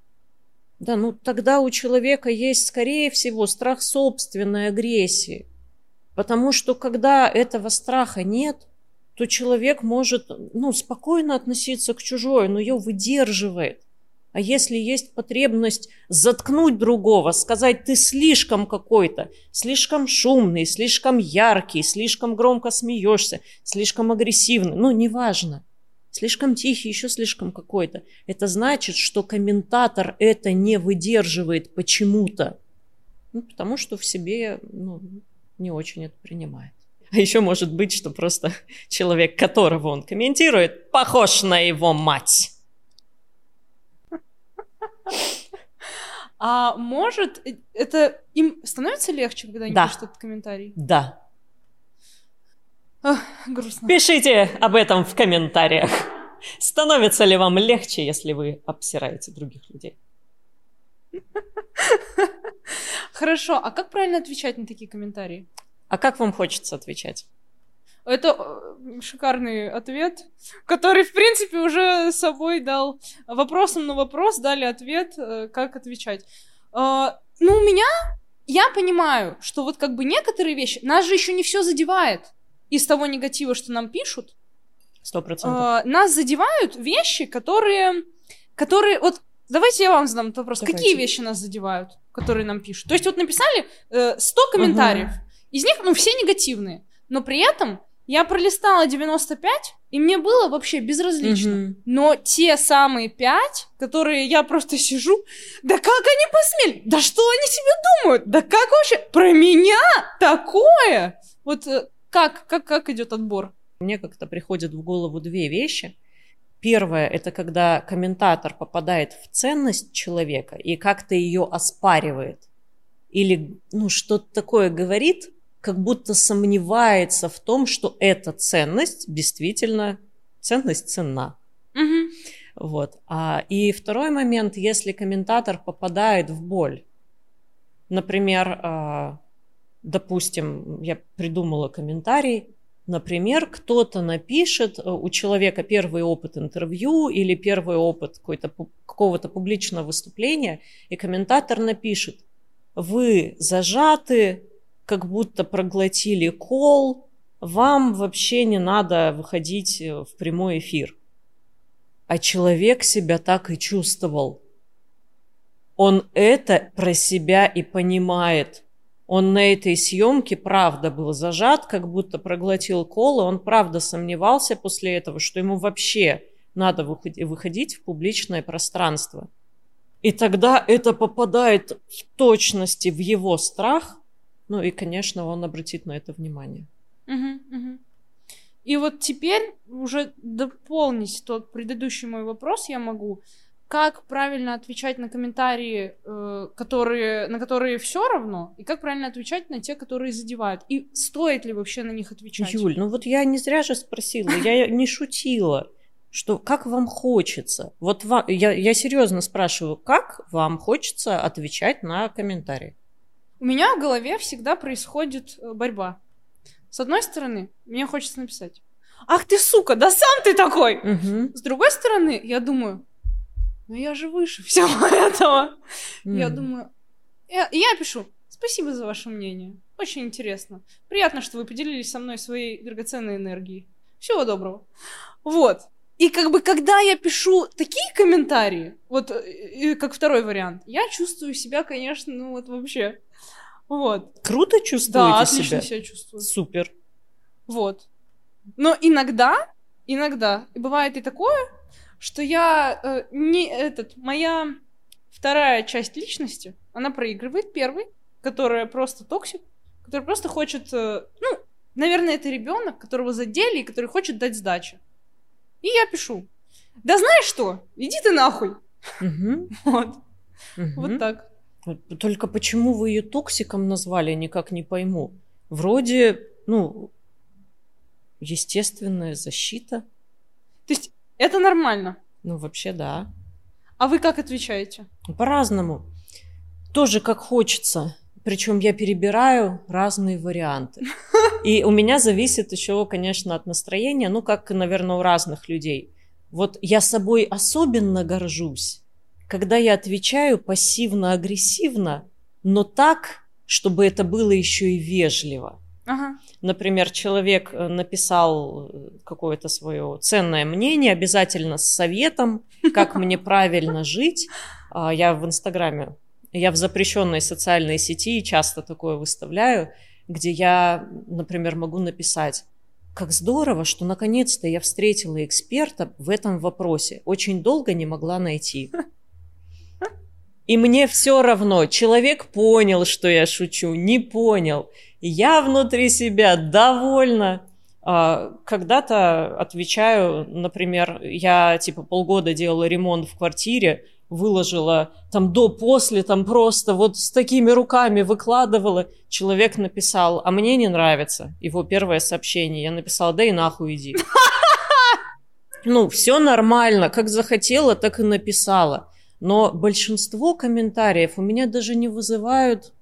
Да, ну тогда у человека есть, скорее всего, страх собственной агрессии. Потому что когда этого страха нет, то человек может ну, спокойно относиться к чужой, но ее выдерживает. А если есть потребность заткнуть другого, сказать, ты слишком какой-то, слишком шумный, слишком яркий, слишком громко смеешься, слишком агрессивный, ну, неважно, слишком тихий, еще слишком какой-то, это значит, что комментатор это не выдерживает почему-то. Ну, потому что в себе ну, не очень это принимает. А еще может быть, что просто [LAUGHS] человек, которого он комментирует, похож на его мать. А может, э, это им становится легче, когда они Да. пишут этот комментарий? Да. Ах, грустно. Пишите об этом в комментариях. Становится ли вам легче, если вы обсираете других людей? Хорошо, а как правильно отвечать на такие комментарии? А как вам хочется отвечать? Это э, шикарный ответ, который, в принципе, уже собой дал вопросом на вопрос, дали ответ, э, как отвечать. Э, Ну, у меня, я понимаю, что вот как бы некоторые вещи, нас же еще не все задевает из того негатива, что нам пишут. Сто процентов. Э, Нас задевают вещи, которые, которые, вот давайте я вам задам этот вопрос. Давайте. Какие вещи нас задевают, которые нам пишут? То есть вот написали э, 100 комментариев, из них, ну, все негативные, но при этом я пролистала 95, и мне было вообще безразлично. Мгм. Но те самые пять, которые я просто сижу, да как они посмели? Да что они себе думают? Да как вообще? Про меня такое? Вот э, как, как, как идет отбор? Мне как-то приходят в голову две вещи. Первое – это когда комментатор попадает в ценность человека и как-то ее оспаривает. Или ну, что-то такое говорит, как будто сомневается в том, что эта ценность действительно ценность ценна. Мгм. Вот. А, и второй момент, если комментатор попадает в боль. Например, а, допустим, я придумала комментарий, например, кто-то напишет, э, у человека первый опыт интервью или первый опыт какого-то публичного выступления, и комментатор напишет, вы зажаты, как будто проглотили кол, вам вообще не надо выходить э, в прямой эфир. А человек себя так и чувствовал. Он это про себя и понимает. Он на этой съемке правда был зажат, как будто проглотил кол, и он правда сомневался после этого, что ему вообще надо выходи- выходить в публичное пространство. И тогда это попадает в точности в его страх, ну и, конечно, он обратит на это внимание. Мгм, мгм. И вот теперь уже дополнить тот предыдущий мой вопрос я могу. Как правильно отвечать на комментарии, э, которые, на которые все равно, и как правильно отвечать на те, которые задевают? И стоит ли вообще на них отвечать? Юль, ну вот я не зря же спросила, я [LAUGHS] не шутила, что как вам хочется. Вот вам, я, я серьезно спрашиваю, как вам хочется отвечать на комментарии? У меня в голове всегда происходит э, борьба. С одной стороны, мне хочется написать, ах ты сука, да сам ты такой! Мгм. С другой стороны, я думаю, ну я же выше всего [LAUGHS] этого. Я М. думаю, я, я пишу, спасибо за ваше мнение, очень интересно. Приятно, что вы поделились со мной своей драгоценной энергией. Всего доброго. Вот. И как бы, когда я пишу такие комментарии, вот э, э, как второй вариант, я чувствую себя, конечно, ну вот вообще Вот. Круто чувствуете Да, отлично себя? себя чувствую. Супер. Вот. Но иногда, иногда бывает и такое, что я э, не этот моя вторая часть личности, она проигрывает первой, которая просто токсик, который просто хочет, э, ну, наверное, это ребенок, которого задели и который хочет дать сдачи. И я пишу. Да знаешь что? Иди ты нахуй. Мгм, [LAUGHS] Вот. мгм. Вот так. Только почему вы ее токсиком назвали, никак не пойму. Вроде, ну, естественная защита. То есть это нормально. Ну, вообще, да. А вы как отвечаете? По-разному. Тоже как хочется. Причем я перебираю разные варианты. [LAUGHS] И у меня зависит еще, конечно, от настроения, ну, как, наверное, у разных людей. Вот я собой особенно горжусь, когда я отвечаю пассивно-агрессивно, но так, чтобы это было еще и вежливо. Ага. Например, человек э, написал э, какое-то свое ценное мнение, обязательно с советом, как мне [LAUGHS] правильно жить. А, Я в Инстаграме, я в запрещенной социальной сети часто такое выставляю, где я, например, могу написать, как здорово, что наконец-то я встретила эксперта в этом вопросе. Очень долго не могла найти. [LAUGHS] И мне все равно, человек понял, что я шучу, не понял. И Я внутри себя довольна. А, Когда-то отвечаю, например, я типа полгода делала ремонт в квартире, выложила там до-после, там просто вот с такими руками выкладывала. Человек написал, а мне не нравится. Его первое сообщение. Я написала, да и нахуй иди. [LAUGHS] Ну, все нормально, как захотела, так и написала. Но большинство комментариев у меня даже не вызывают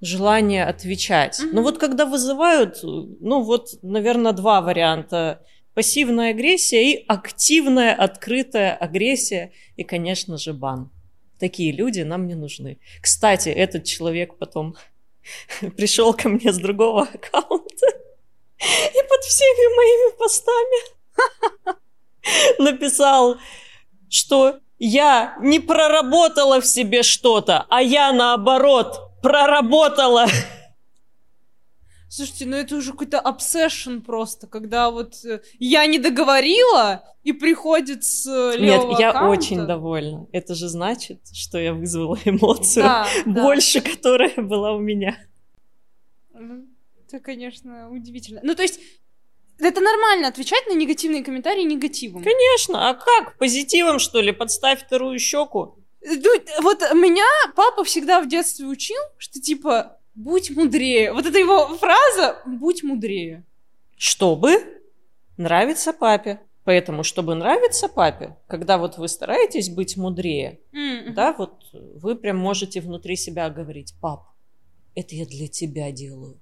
желания отвечать. Мгм. Но вот когда вызывают, ну вот, наверное, два варианта. Пассивная агрессия и активная открытая агрессия. И, конечно же, бан. Такие люди нам не нужны. Кстати, этот человек потом [LAUGHS] пришел ко мне с другого аккаунта [LAUGHS] и под всеми моими постами [LAUGHS] написал, что я не проработала в себе что-то, а я наоборот проработала. Слушайте, ну это уже какой-то обсессион просто, когда вот э, я не договорила и приходит с э, левого Нет, я аккаунта. очень довольна. Это же значит, что я вызвала [LAUGHS] эмоцию Да, да. больше, которая была у меня. Это, конечно, удивительно. Ну, то есть, это нормально отвечать на негативные комментарии негативом. Конечно, а как? Позитивом, что ли? Подставь вторую щеку. Вот меня папа всегда в детстве учил, что типа будь мудрее. Вот это его фраза «будь мудрее». Чтобы нравиться папе. Поэтому, чтобы нравиться папе, когда вот вы стараетесь быть мудрее, М, да, вот вы прям можете внутри себя говорить, пап, это я для тебя делаю.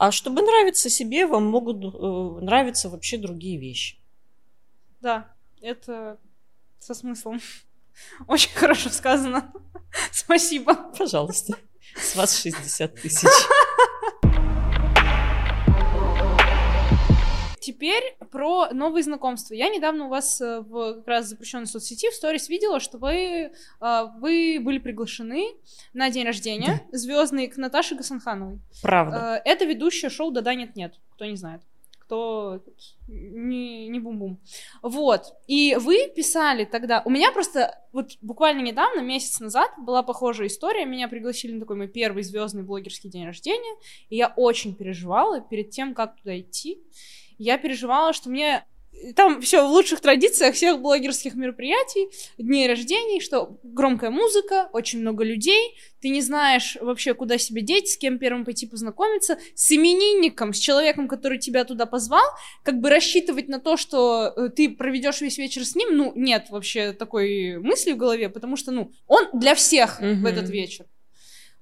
А чтобы нравиться себе, вам могут э, нравиться вообще другие вещи. Да, это со смыслом. [LAUGHS] Очень хорошо сказано. [LAUGHS] Спасибо. Пожалуйста. С вас 60 тысяч. [LAUGHS] Теперь про новые знакомства. Я недавно у вас э, в как раз запрещенной соцсети в сторис видела, что вы, э, вы были приглашены на день рождения звездный к Наташе Гасанхановой. Правда. Э, Это ведущая шоу «Да-да, нет-нет», кто не знает. Кто не, не бум-бум. Вот. И вы писали тогда... У меня просто вот буквально недавно, месяц назад, была похожая история. Меня пригласили на такой мой первый звездный блогерский день рождения. И я очень переживала перед тем, как туда идти. Я переживала, что мне там все в лучших традициях всех блогерских мероприятий, дней рождений, что громкая музыка, очень много людей, ты не знаешь вообще, куда себя деть, с кем первым пойти познакомиться, с именинником, с человеком, который тебя туда позвал, как бы рассчитывать на то, что э, ты проведешь весь вечер с ним, ну, нет вообще такой мысли в голове, потому что, ну, он для всех в Мгм. этот вечер.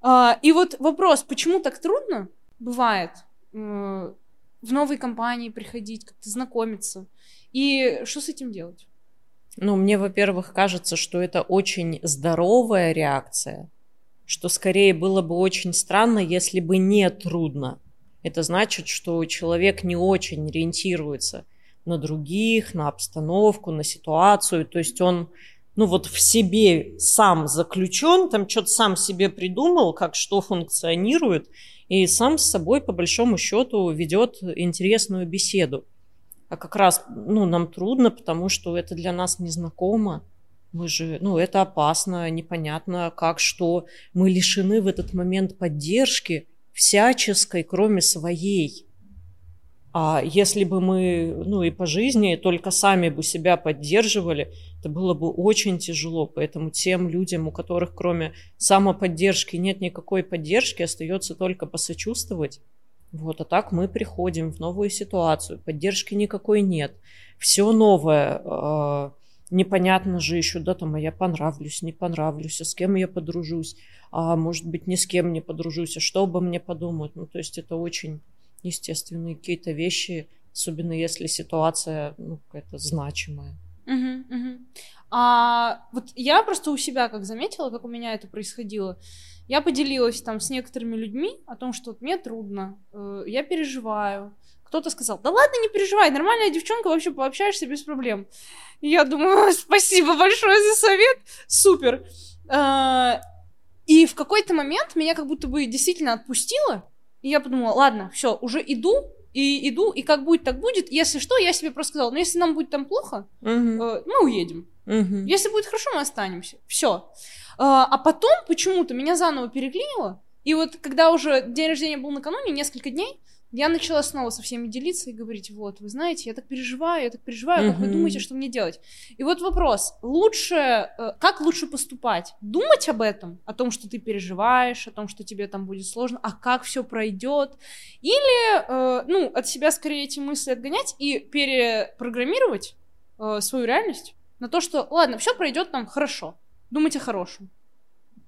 А, и вот вопрос, почему так трудно бывает э, в новой компании приходить, как-то знакомиться, и что с этим делать? Ну, мне, во-первых, кажется, что это очень здоровая реакция, что скорее было бы очень странно, если бы не трудно. Это значит, что человек не очень ориентируется на других, на обстановку, на ситуацию. То есть он ну вот в себе сам заключен, там что-то сам себе придумал, как что функционирует, и сам с собой, по большому счету, ведет интересную беседу. А как раз, ну, нам трудно, потому что это для нас незнакомо. Мы же, ну, это опасно, непонятно, как, что. Мы лишены в этот момент поддержки всяческой, кроме своей. А если бы мы, ну и по жизни, только сами бы себя поддерживали, это было бы очень тяжело. Поэтому тем людям, у которых кроме самоподдержки нет никакой поддержки, остается только посочувствовать. Вот, а так мы приходим в новую ситуацию, поддержки никакой нет. Все новое, э, непонятно же еще, да, там, а я понравлюсь, не понравлюсь, а с кем я подружусь, а может быть, ни с кем не подружусь, а что обо мне подумают. Ну, то есть это очень естественные какие-то вещи, особенно если ситуация ну, какая-то значимая. Угу, угу. А вот я просто у себя как заметила, как у меня это происходило. Я поделилась там с некоторыми людьми о том, что вот мне трудно, э, я переживаю. Кто-то сказал, да ладно, не переживай, нормальная девчонка, вообще пообщаешься без проблем. И я думаю, спасибо большое за совет, супер. Э, и в какой-то момент меня как будто бы действительно отпустило, и я подумала, ладно, все, уже иду, и иду, и как будет, так будет. Если что, я себе просто сказала, ну если нам будет там плохо, угу. э, мы уедем. Угу. Если будет хорошо, мы останемся. Все. Э, а потом почему-то меня заново переклинило. И вот когда уже день рождения был накануне, несколько дней, я начала снова со всеми делиться и говорить, вот, вы знаете, я так переживаю, я так переживаю, как вы думаете, что мне делать? И вот вопрос, лучше, э, как лучше поступать? Думать об этом, о том, что ты переживаешь, о том, что тебе там будет сложно, а как все пройдет? Или, э, ну, от себя скорее эти мысли отгонять и перепрограммировать э, свою реальность на то, что, ладно, все пройдет нам хорошо, думать о хорошем.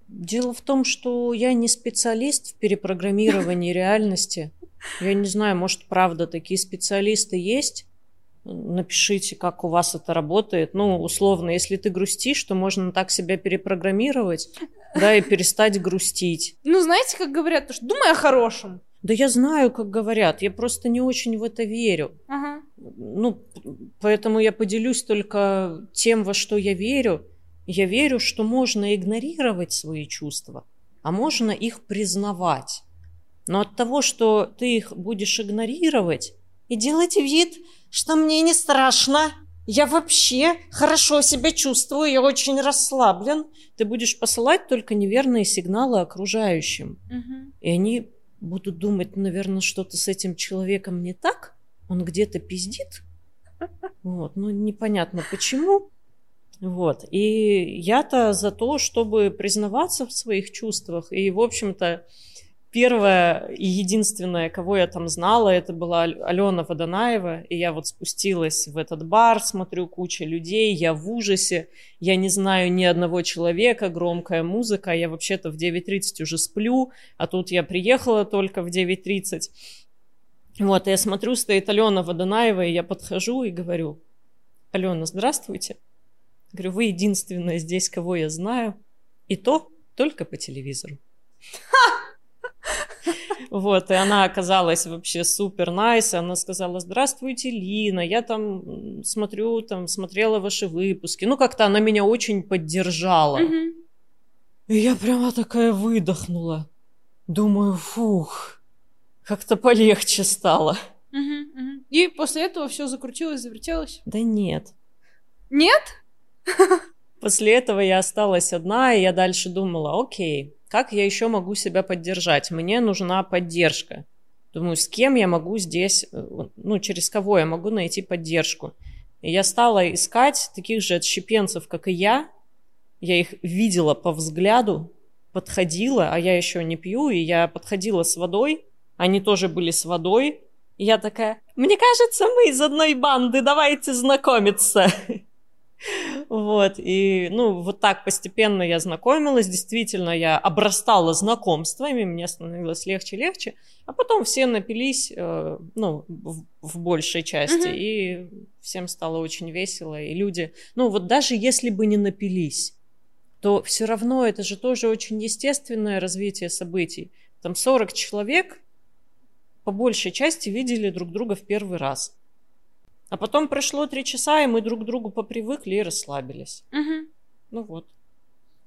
Дело в том, что я не специалист в перепрограммировании [LAUGHS] реальности. Я не знаю, может, правда, такие специалисты есть? Напишите, как у вас это работает. Ну, условно, если ты грустишь, то можно так себя перепрограммировать, да, и перестать грустить. Ну, знаете, как говорят, то, что думай о хорошем. Да я знаю, как говорят, я просто не очень в это верю. Ага. Ну, поэтому я поделюсь только тем, во что я верю. Я верю, что можно игнорировать свои чувства, а можно их признавать. Но от того, что ты их будешь игнорировать и делать вид, что мне не страшно, я вообще хорошо себя чувствую, я очень расслаблен, ты будешь посылать только неверные сигналы окружающим. Угу. И они будут думать, наверное, что-то с этим человеком не так, он где-то пиздит. Вот, ну непонятно почему. Вот. И я-то за то, чтобы признаваться в своих чувствах. И, в общем-то, Первая и единственная, кого я там знала, это была Алена Водонаева. И я вот спустилась в этот бар, смотрю куча людей, я в ужасе. Я не знаю ни одного человека, громкая музыка. Я вообще-то в 9.30 уже сплю, а тут я приехала только в 9.30. Вот, и я смотрю, стоит Алена Водонаева, и я подхожу и говорю, Алена, здравствуйте. Говорю, вы единственная здесь, кого я знаю. И то только по телевизору. Ха! Вот, и она оказалась вообще супер найс. Она сказала, здравствуйте, Лина, я там смотрю, там смотрела ваши выпуски. Ну, как-то она меня очень поддержала. И я прямо такая выдохнула. Думаю, фух, как-то полегче стало. И после этого все закрутилось, завертелось? Да нет. Нет? [LAUGHS] После этого я осталась одна, и я дальше думала, окей, как я еще могу себя поддержать? Мне нужна поддержка. Думаю, с кем я могу здесь, э, ну, через кого я могу найти поддержку. И я стала искать таких же отщепенцев, как и я. Я их видела по взгляду, подходила, а я еще не пью, и я подходила с водой, они тоже были с водой. И я такая, мне кажется, мы из одной банды, давайте знакомиться. [LAUGHS] Вот, и, ну, вот так постепенно я знакомилась, действительно, я обрастала знакомствами, мне становилось легче-легче, а потом все напились, э, ну, в, в большей части, угу. и всем стало очень весело, и люди, ну, вот даже если бы не напились, то все равно это же тоже очень естественное развитие событий. Там 40 человек по большей части видели друг друга в первый раз. А потом прошло три часа, и мы друг к другу попривыкли и расслабились. Угу. Ну вот.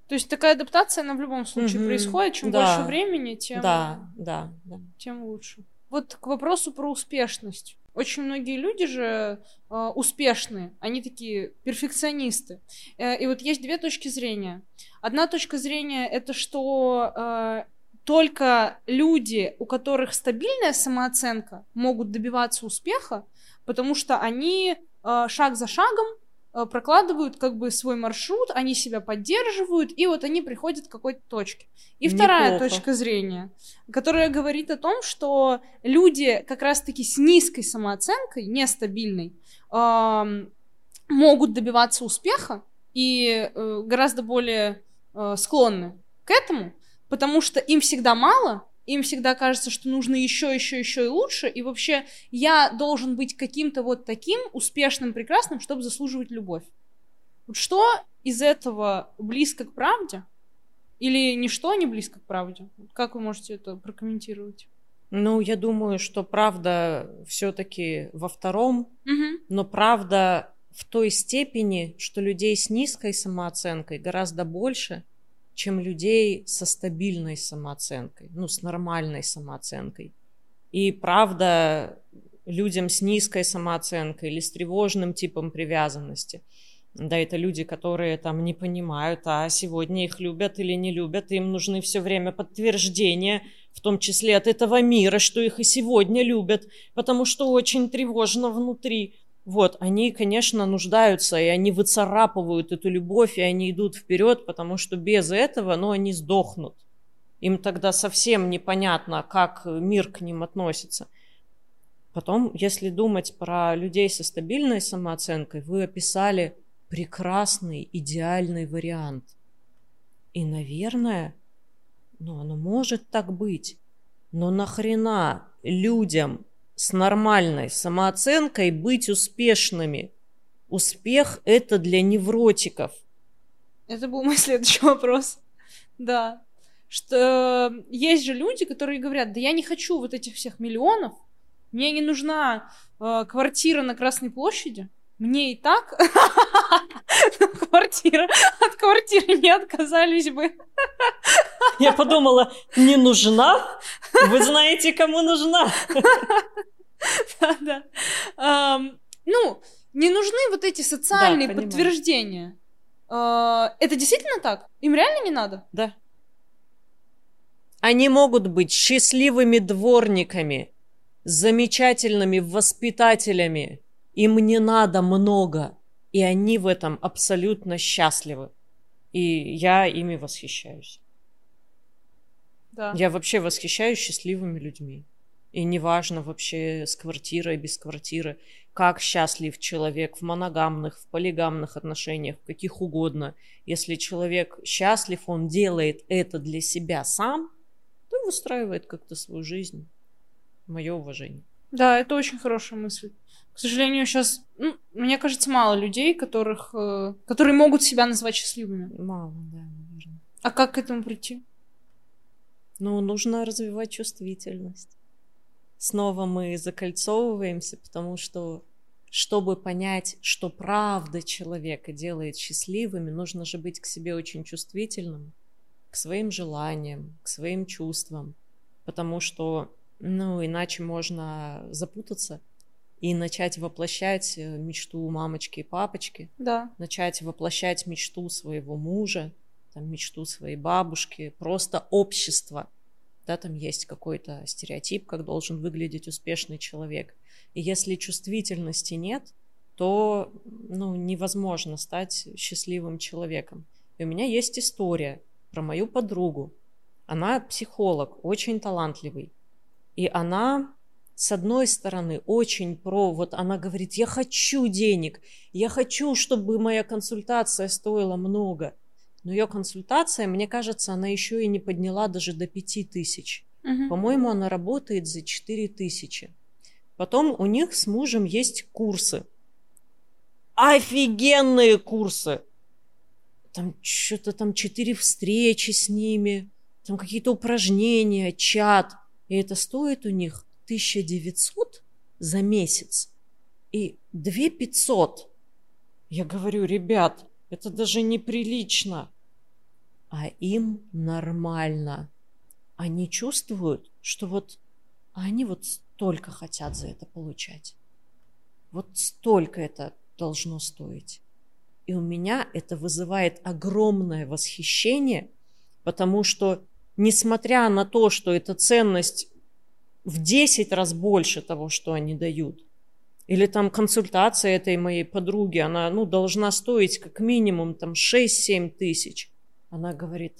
То есть такая адаптация, она в любом случае Мгм. происходит. Чем Да. больше времени, тем, Да, да, да. тем лучше. Вот к вопросу про успешность. Очень многие люди же э, успешные, они такие перфекционисты. Э, и вот есть две точки зрения. Одна точка зрения это что э, только люди, у которых стабильная самооценка, могут добиваться успеха, потому что они э, шаг за шагом э, прокладывают как бы свой маршрут, они себя поддерживают, и вот они приходят к какой-то точке. И вторая Неплохо. точка зрения, которая говорит о том, что люди как раз-таки с низкой самооценкой, нестабильной, могут добиваться успеха и э, гораздо более э, склонны к этому, потому что им всегда мало, им всегда кажется, что нужно еще, еще, еще и лучше, и вообще я должен быть каким-то вот таким успешным, прекрасным, чтобы заслуживать любовь. Вот что из этого близко к правде? Или ничто не близко к правде? Как вы можете это прокомментировать? Ну, я думаю, что правда все-таки во втором, Мгм. но правда в той степени, что людей с низкой самооценкой гораздо больше, чем людей со стабильной самооценкой, ну, с нормальной самооценкой. И правда людям с низкой самооценкой или с тревожным типом привязанности. Да, это люди, которые там не понимают, а сегодня их любят или не любят, им нужны все время подтверждения, в том числе от этого мира, что их и сегодня любят, потому что очень тревожно внутри. Вот, они, конечно, нуждаются, и они выцарапывают эту любовь, и они идут вперед, потому что без этого, ну, они сдохнут. Им тогда совсем непонятно, как мир к ним относится. Потом, если думать про людей со стабильной самооценкой, вы описали прекрасный, идеальный вариант. И, наверное, ну, оно может так быть. Но нахрена людям с нормальной самооценкой быть успешными? Успех – это для невротиков. Это был мой [LAUGHS] следующий вопрос. Да. Что э, есть же люди, которые говорят, да я не хочу вот этих всех миллионов, мне не нужна э, квартира на Красной площади, мне и так [LAUGHS] квартира, от квартиры не отказались бы. Я подумала, не нужна? Вы знаете, кому нужна? Да-да. Ам, Ну, не нужны вот эти социальные понимаю. подтверждения. Э, Это действительно так? Им реально не надо? Да. Они могут быть счастливыми дворниками, замечательными воспитателями. Им не надо много, и они в этом абсолютно счастливы. И я ими восхищаюсь. Да. Я вообще восхищаюсь счастливыми людьми. И неважно вообще с квартирой, без квартиры, как счастлив человек в моногамных, в полигамных отношениях, в каких угодно. Если человек счастлив, он делает это для себя сам, то выстраивает как-то свою жизнь. Мое уважение. Да, это очень хорошая мысль. К сожалению, сейчас, ну, мне кажется, мало людей, которых, э, которые могут себя назвать счастливыми. Мало, да, наверное. А как к этому прийти? Ну, нужно развивать чувствительность. Снова мы закольцовываемся, потому что, чтобы понять, что правда человека делает счастливыми, нужно же быть к себе очень чувствительным, к своим желаниям, к своим чувствам, потому что, ну, иначе можно запутаться и начать воплощать э, мечту мамочки и папочки, Да. начать воплощать мечту своего мужа, там, мечту своей бабушки, просто общество. Да, там есть какой-то стереотип, как должен выглядеть успешный человек. И если чувствительности нет, то ну, невозможно стать счастливым человеком. И у меня есть история про мою подругу. Она психолог, очень талантливый. И она, с одной стороны, очень про... Вот она говорит, я хочу денег, я хочу, чтобы моя консультация стоила много. Но ее консультация, мне кажется, она еще и не подняла даже до пяти тысяч. Мгм. По-моему, она работает за 4 тысячи. Потом у них с мужем есть курсы. Офигенные курсы! Там что-то там 4 встречи с ними, там какие-то упражнения, чат. И это стоит у них 1900 за месяц и 2500. Я говорю, ребят, Это даже неприлично. А им нормально. Они чувствуют, что вот они вот столько хотят за это получать. Вот столько это должно стоить. И у меня это вызывает огромное восхищение, потому что, несмотря на то, что эта ценность в 10 раз больше того, что они дают, или там консультация этой моей подруги, она ну, должна стоить как минимум там 6-7 тысяч. Она говорит,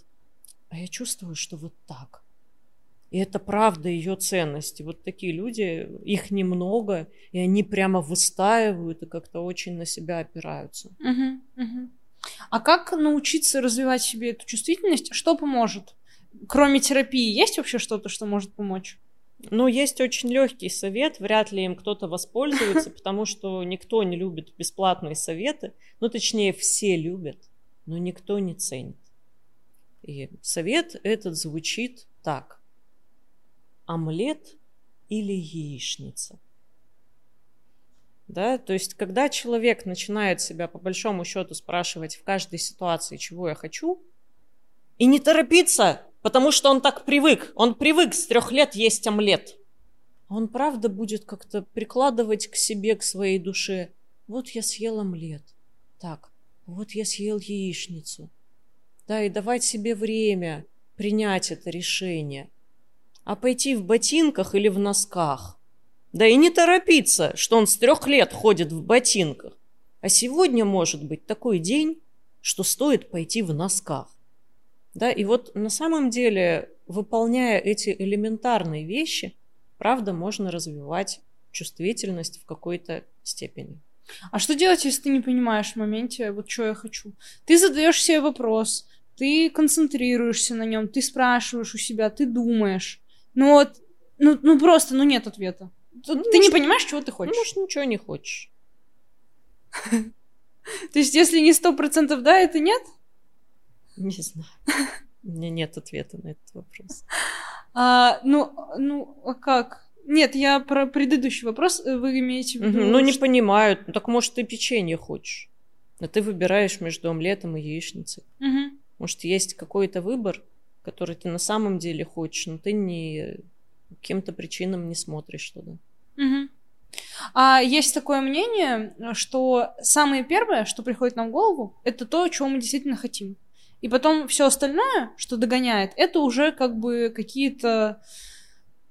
а я чувствую, что вот так. И это правда ее ценности. Вот такие люди, их немного, и они прямо выстаивают и как-то очень на себя опираются. Угу, угу. А как научиться развивать себе эту чувствительность? Что поможет? Кроме терапии, есть вообще что-то, что может помочь? Ну, есть очень легкий совет, вряд ли им кто-то воспользуется, [LAUGHS] потому что никто не любит бесплатные советы. Ну, точнее, все любят, но никто не ценит. И совет этот звучит так омлет или яичница. Да, то есть, когда человек начинает себя по большому счету спрашивать в каждой ситуации, чего я хочу, и не торопиться, потому что он так привык, он привык с трех лет есть омлет. Он правда будет как-то прикладывать к себе, к своей душе. Вот я съел омлет. Так, вот я съел яичницу. Да, и давать себе время принять это решение а пойти в ботинках или в носках. Да и не торопиться, что он с трех лет ходит в ботинках. А сегодня может быть такой день, что стоит пойти в носках. Да, и вот на самом деле, выполняя эти элементарные вещи, правда, можно развивать чувствительность в какой-то степени. А что делать, если ты не понимаешь в моменте, вот что я хочу? Ты задаешь себе вопрос, ты концентрируешься на нем, ты спрашиваешь у себя, ты думаешь. Ну вот, ну, ну просто, ну нет ответа. Ну, ты может, не понимаешь, чего ты хочешь. Ну, может, ничего не хочешь. [LAUGHS] То есть, если не сто процентов да, это нет? Не знаю. У меня нет ответа на этот вопрос. [LAUGHS] А, ну, ну, а как? Нет, я про предыдущий вопрос. Э, вы имеете в виду... Ну, не понимают. Ну, так может, ты печенье хочешь. А ты выбираешь между омлетом и яичницей. Угу. Может, есть какой-то выбор, который ты на самом деле хочешь, но ты не каким-то причинам не смотришь туда. Угу. А есть такое мнение, что самое первое, что приходит нам в голову, это то, чего мы действительно хотим. И потом все остальное, что догоняет, это уже как бы какие-то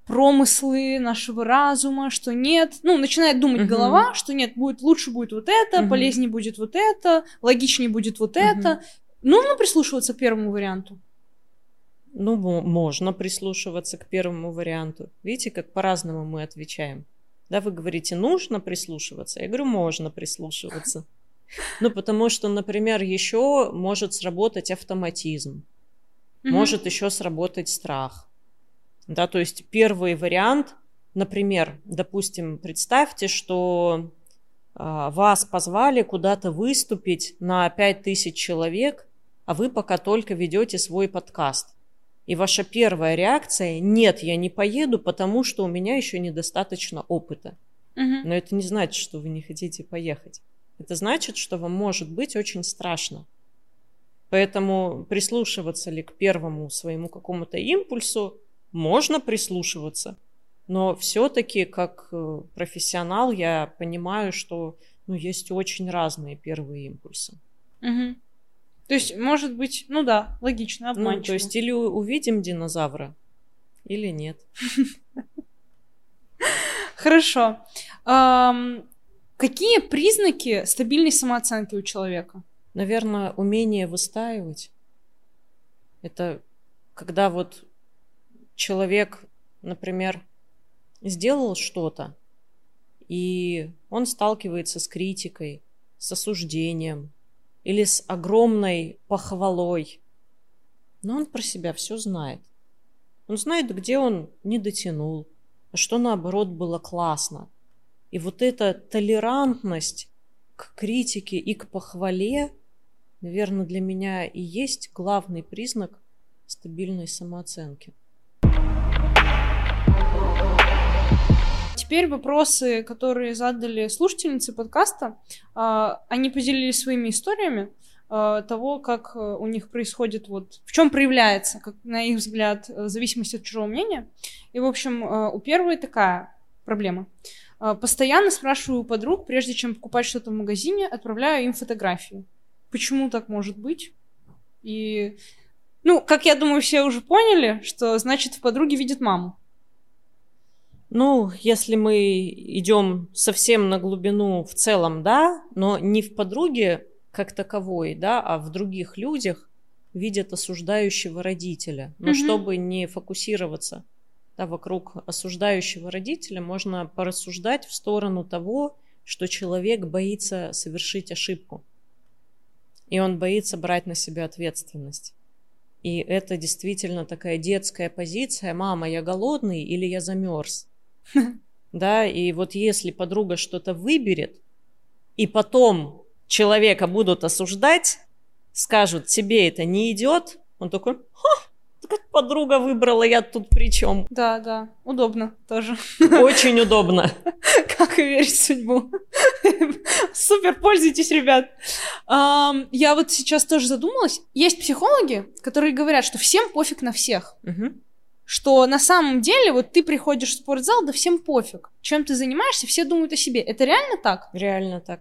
промыслы нашего разума, что нет, ну, начинает думать uh-huh. голова, что нет, будет лучше будет вот это, uh-huh. полезнее будет вот это, логичнее будет вот uh-huh. это. Нужно прислушиваться к первому варианту. Ну, можно прислушиваться к первому варианту. Видите, как по-разному мы отвечаем. Да, вы говорите, нужно прислушиваться. Я говорю, можно прислушиваться. Ну, потому что, например, еще может сработать автоматизм. Может еще сработать страх. Да, то есть первый вариант, например, допустим, представьте, что а, вас позвали куда-то выступить на 5000 человек, а вы пока только ведете свой подкаст. И ваша первая реакция – нет, я не поеду, потому что у меня еще недостаточно опыта. Угу. Но это не значит, что вы не хотите поехать. Это значит, что вам может быть очень страшно. Поэтому прислушиваться ли к первому своему какому-то импульсу можно прислушиваться. Но все-таки, как э, профессионал, я понимаю, что ну, есть очень разные первые импульсы. Угу. То есть, может быть, ну да, логично, обманчиво. Ну, то есть, или увидим динозавра, или нет. [LAUGHS] Хорошо. Какие признаки стабильной самооценки у человека? Наверное, умение выстаивать. Это когда вот человек, например, сделал что-то, и он сталкивается с критикой, с осуждением, или с огромной похвалой. Но он про себя все знает. Он знает, где он не дотянул, а что наоборот было классно. И вот эта толерантность к критике и к похвале, наверное, для меня и есть главный признак стабильной самооценки. теперь вопросы, которые задали слушательницы подкаста, а, они поделились своими историями. э, того, как э, у них происходит, вот в чем проявляется, как, на их взгляд, э, зависимость от чужого мнения. И, в общем, э, у первой такая проблема. Э, постоянно спрашиваю у подруг, прежде чем покупать что-то в магазине, отправляю им фотографии. Почему так может быть? И, ну, как я думаю, все уже поняли, что значит в подруге видит маму. Ну, если мы идем совсем на глубину в целом, да, но не в подруге как таковой, да, а в других людях видят осуждающего родителя. Но Мгм. чтобы не фокусироваться да, вокруг осуждающего родителя, можно порассуждать в сторону того, что человек боится совершить ошибку. И он боится брать на себя ответственность. И это действительно такая детская позиция. Мама, я голодный или я замерз? [LAUGHS] Да, и вот если подруга что-то выберет, и потом человека будут осуждать, скажут, тебе это не идет, он такой, ха, как подруга выбрала, я тут при чем? Да, да, удобно тоже. Очень удобно. [LAUGHS] Как и верить в судьбу. Супер, пользуйтесь, ребят. Я вот сейчас тоже задумалась. Есть психологи, которые говорят, что всем пофиг на всех. Что на самом деле вот ты приходишь в спортзал, да всем пофиг. Чем ты занимаешься, все думают о себе. Это реально так? Реально так.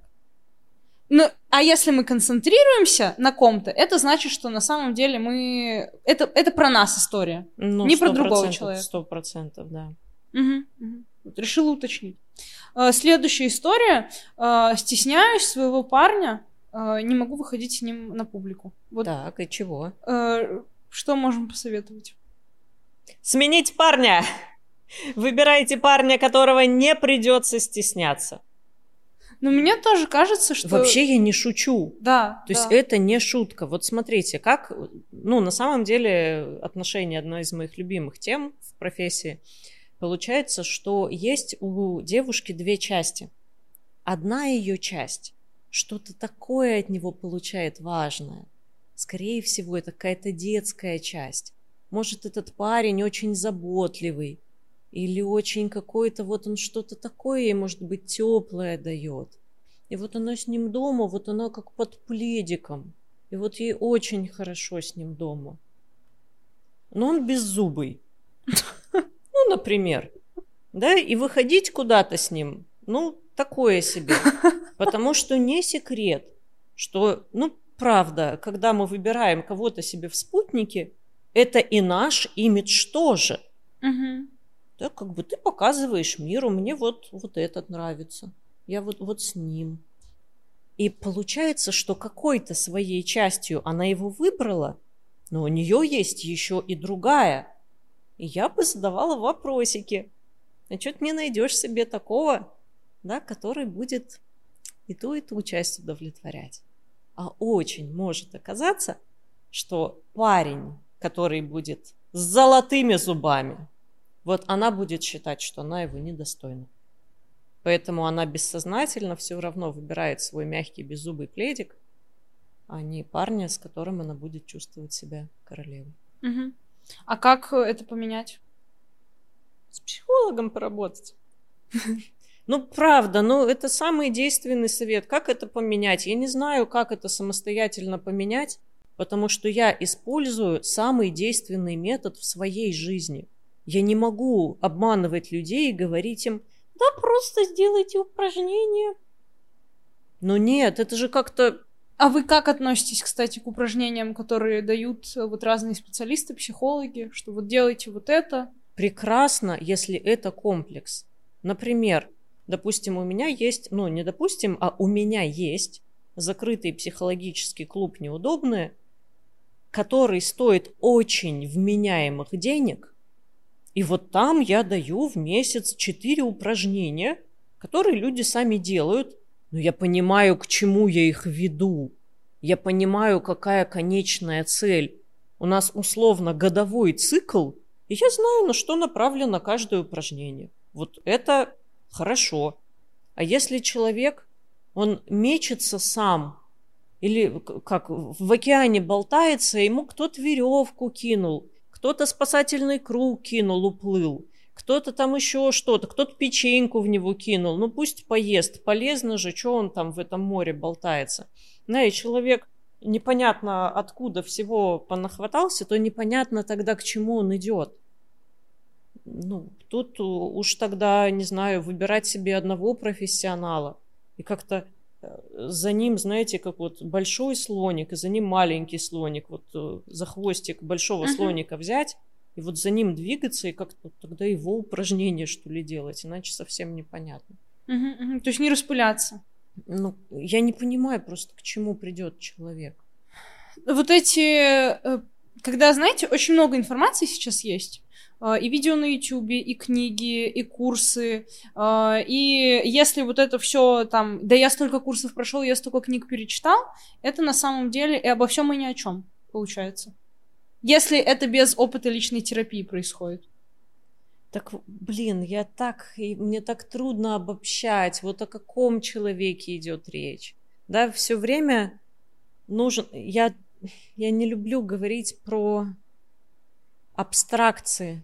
Ну, а если мы концентрируемся на ком-то, это значит, что на самом деле мы... Это, это про нас история. Ну, Не про другого человека. Сто процентов, да. Мгм. Вот решила уточнить. А, Следующая история. А, Стесняюсь своего парня, а, не могу выходить с ним на публику. Вот Так, и чего? что можем посоветовать? Сменить парня! Выбирайте парня, которого не придется стесняться. Но мне тоже кажется, что... Вообще я не шучу. Да, То есть да. это не шутка. Вот смотрите, как, ну, на самом деле отношения одна из моих любимых тем в профессии. Получается, что есть у девушки две части. Одна ее часть что-то такое от него получает важное. Скорее всего, это какая-то детская часть. Может, этот парень очень заботливый, или очень какой-то, вот он что-то такое, ей, может быть, теплое дает. И вот она с ним дома, вот она как под пледиком. И вот ей очень хорошо с ним дома. Но он беззубый. Ну, например. Да, и выходить куда-то с ним, ну, такое себе. Потому что не секрет, что, ну, правда, когда мы выбираем кого-то себе в спутнике, это и наш имидж тоже. Мгм. Да, как бы ты показываешь миру, мне вот, вот этот нравится. Я вот, вот с ним. И получается, что какой-то своей частью она его выбрала, но у нее есть еще и другая. И я бы задавала вопросики. А что ты не найдешь себе такого, да, который будет и ту, и ту часть удовлетворять? А очень может оказаться, что парень, который будет с золотыми зубами, вот она будет считать, что она его недостойна. Поэтому она бессознательно все равно выбирает свой мягкий беззубый пледик, а не парня, с которым она будет чувствовать себя королевой. Мгм. А как это поменять? С психологом поработать. Ну, правда, ну, это самый действенный совет. Как это поменять? Я не знаю, как это самостоятельно поменять, потому что я использую самый действенный метод в своей жизни. Я не могу обманывать людей и говорить им, да просто сделайте упражнение. Но нет, это же как-то А вы как относитесь, кстати, к упражнениям, которые дают э, вот разные специалисты, психологи, что вот делайте вот это? прекрасно, если это комплекс. Например, допустим, у меня есть, ну не допустим, а у меня есть закрытый психологический клуб неудобные, который стоит очень вменяемых денег. И вот там я даю в месяц 4 упражнения, которые люди сами делают, но я понимаю, к чему я их веду. Я понимаю, какая конечная цель. У нас условно годовой цикл, и я знаю, на что направлено каждое упражнение. Вот это хорошо. А если человек, он мечется сам, или как в океане болтается, ему кто-то веревку кинул, кто-то спасательный круг кинул, уплыл, кто-то там еще что-то, кто-то печеньку в него кинул, ну пусть поест, полезно же, что он там в этом море болтается. Да, и человек непонятно откуда всего понахватался, то непонятно тогда, к чему он идет. Ну, тут уж тогда, не знаю, выбирать себе одного профессионала и как-то за ним, знаете, как вот большой слоник, и за ним маленький слоник, вот э, за хвостик большого uh-huh. слоника взять, и вот за ним двигаться, и как-то тогда его упражнение, что ли, делать, иначе совсем непонятно. Uh-huh, uh-huh. То есть не распыляться. Ну, я не понимаю просто, к чему придет человек. Вот эти, э, когда, знаете, очень много информации сейчас есть, и видео на YouTube, и книги, и курсы. Э, и если вот это все там, да я столько курсов прошел, я столько книг перечитал, это на самом деле и обо всем и ни о чем получается. Если это без опыта личной терапии происходит. Так, блин, я так, и мне так трудно обобщать, вот о каком человеке идет речь. Да, все время нужен, я, я не люблю говорить про абстракции,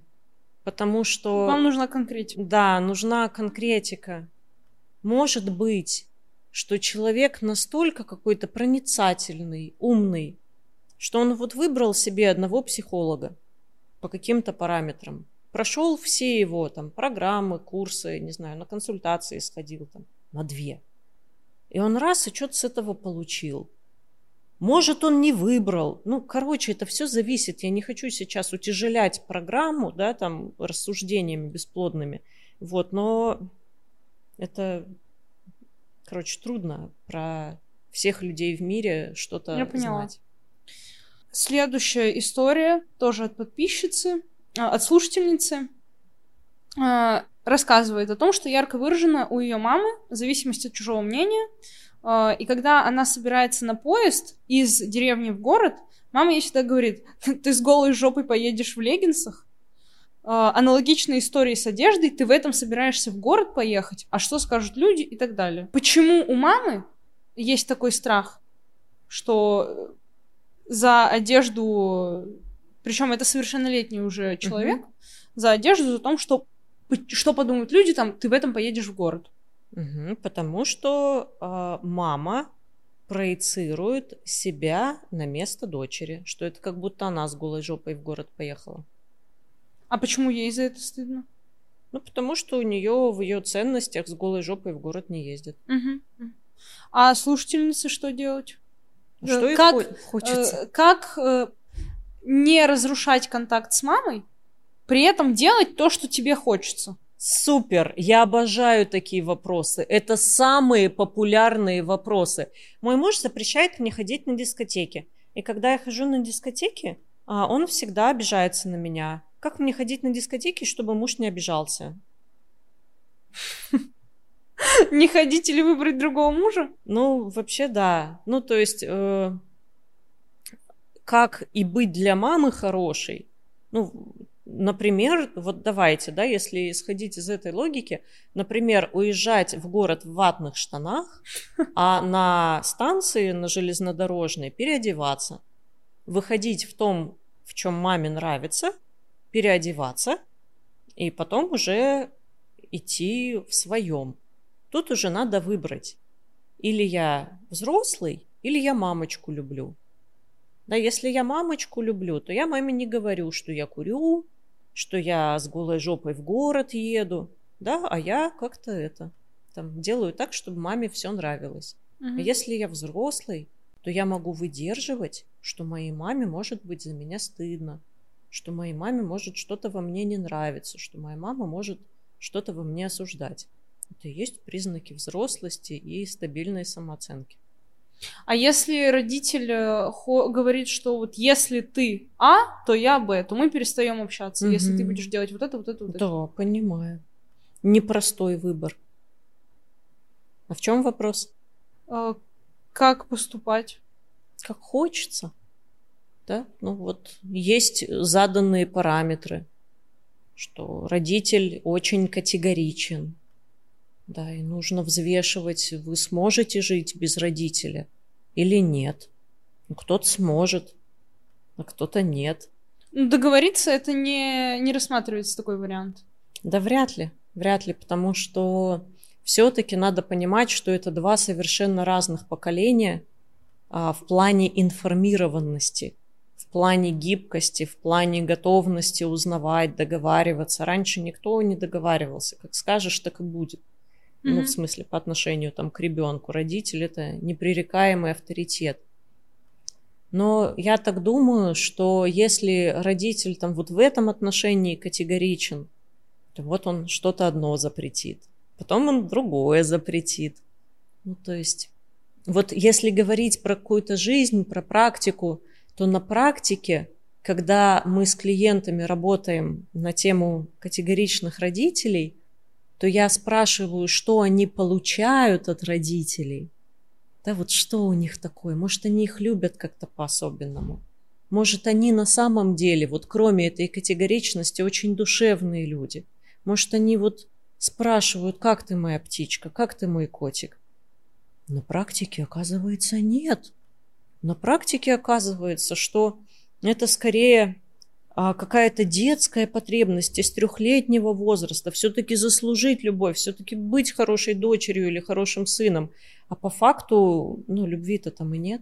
потому что... Вам нужна конкретика. Да, нужна конкретика. Может быть, что человек настолько какой-то проницательный, умный, что он вот выбрал себе одного психолога по каким-то параметрам прошел все его там программы, курсы, не знаю, на консультации сходил там на две. И он раз и что-то с этого получил. Может, он не выбрал. Ну, короче, это все зависит. Я не хочу сейчас утяжелять программу, да, там, рассуждениями бесплодными. Вот, но это, короче, трудно про всех людей в мире что-то Я поняла. знать. Следующая история тоже от подписчицы. А, от слушательницы а, рассказывает о том, что ярко выражено у ее мамы зависимость от чужого мнения. А, и когда она собирается на поезд из деревни в город, мама ей всегда говорит, [LAUGHS] ты с голой жопой поедешь в леггинсах. Аналогичные истории с одеждой, ты в этом собираешься в город поехать, а что скажут люди и так далее. Почему у мамы есть такой страх, что за одежду причем это совершеннолетний уже человек, угу. за одежду, за том, что, что подумают люди, там, ты в этом поедешь в город. Угу, потому что э, мама проецирует себя на место дочери, что это как будто она с голой жопой в город поехала. А почему ей за это стыдно? Ну, потому что у нее в ее ценностях с голой жопой в город не ездит. Угу. А слушательницы что делать? Что как, их хочется? Э, как э, не разрушать контакт с мамой, при этом делать то, что тебе хочется. Супер! Я обожаю такие вопросы. Это самые популярные вопросы. Мой муж запрещает мне ходить на дискотеки. И когда я хожу на дискотеки, а, он всегда обижается на меня. Как мне ходить на дискотеки, чтобы муж не обижался? Не ходить или выбрать другого мужа? Ну, вообще да. Ну, то есть, э, как и быть для мамы хорошей. Ну, например, вот давайте, да, если исходить из этой логики, например, уезжать в город в ватных штанах, а на станции, на железнодорожной переодеваться, выходить в том, в чем маме нравится, переодеваться, и потом уже идти в своем. Тут уже надо выбрать. Или я взрослый, или я мамочку люблю. Да, если я мамочку люблю, то я маме не говорю, что я курю, что я с голой жопой в город еду, да, а я как-то это там делаю так, чтобы маме все нравилось. Угу. А если я взрослый, то я могу выдерживать, что моей маме может быть за меня стыдно, что моей маме может что-то во мне не нравиться, что моя мама может что-то во мне осуждать. Это и есть признаки взрослости и стабильной самооценки. А если родитель э, говорит, что вот если ты А, то я Б, то мы перестаем общаться, угу. если ты будешь делать вот это, вот это, вот это. Да, понимаю. Непростой выбор. А в чем вопрос? А, как поступать? Как хочется. Да? Ну вот есть заданные параметры, что родитель очень категоричен, да, и нужно взвешивать, вы сможете жить без родителя или нет. Ну, кто-то сможет, а кто-то нет. Ну, договориться это не, не рассматривается такой вариант. Да вряд ли, вряд ли, потому что все-таки надо понимать, что это два совершенно разных поколения, а, в плане информированности, в плане гибкости, в плане готовности узнавать, договариваться. Раньше никто не договаривался. Как скажешь, так и будет. Mm-hmm. Ну, в смысле, по отношению там, к ребенку. Родитель это непререкаемый авторитет. Но я так думаю, что если родитель там вот в этом отношении категоричен, то вот он что-то одно запретит, потом он другое запретит. Ну, то есть, вот если говорить про какую-то жизнь, про практику, то на практике, когда мы с клиентами работаем на тему категоричных родителей, то я спрашиваю, что они получают от родителей – да, вот что у них такое? Может, они их любят как-то по-особенному? Может, они на самом деле, вот кроме этой категоричности, очень душевные люди? Может, они вот спрашивают, как ты моя птичка, как ты мой котик? На практике, оказывается, нет. На практике оказывается, что это скорее какая-то детская потребность из трехлетнего возраста, все-таки заслужить любовь, все-таки быть хорошей дочерью или хорошим сыном. А по факту, ну, любви-то там и нет.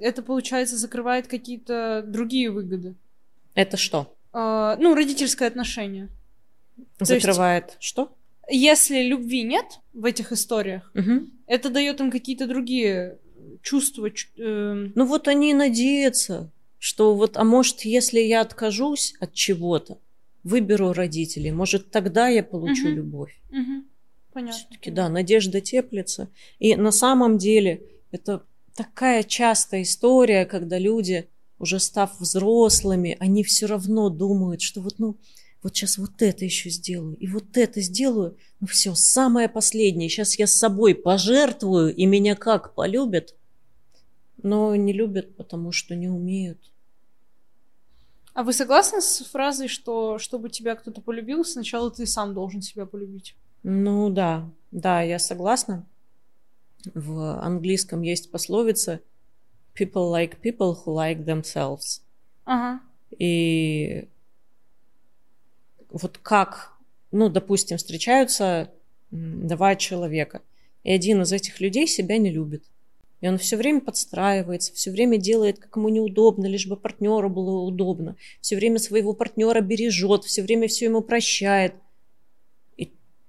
Это, получается, закрывает какие-то другие выгоды. Это что? А, ну, родительское отношение. Закрывает есть, что? Если любви нет в этих историях, угу. это дает им какие-то другие чувства. Э... Ну вот они надеются, что вот, а может, если я откажусь от чего-то, выберу родителей, может, тогда я получу угу. любовь. Угу. Понятно. Все-таки, да, надежда теплится. И на самом деле это такая частая история, когда люди, уже став взрослыми, они все равно думают, что вот, ну, вот сейчас вот это еще сделаю, и вот это сделаю, ну все, самое последнее, сейчас я с собой пожертвую, и меня как, полюбят? Но не любят, потому что не умеют. А вы согласны с фразой, что чтобы тебя кто-то полюбил, сначала ты сам должен себя полюбить? Ну да, да, я согласна. В английском есть пословица people like people who like themselves. Ага. И вот как, ну, допустим, встречаются два человека, и один из этих людей себя не любит. И он все время подстраивается, все время делает, как ему неудобно, лишь бы партнеру было удобно. Все время своего партнера бережет, все время все ему прощает –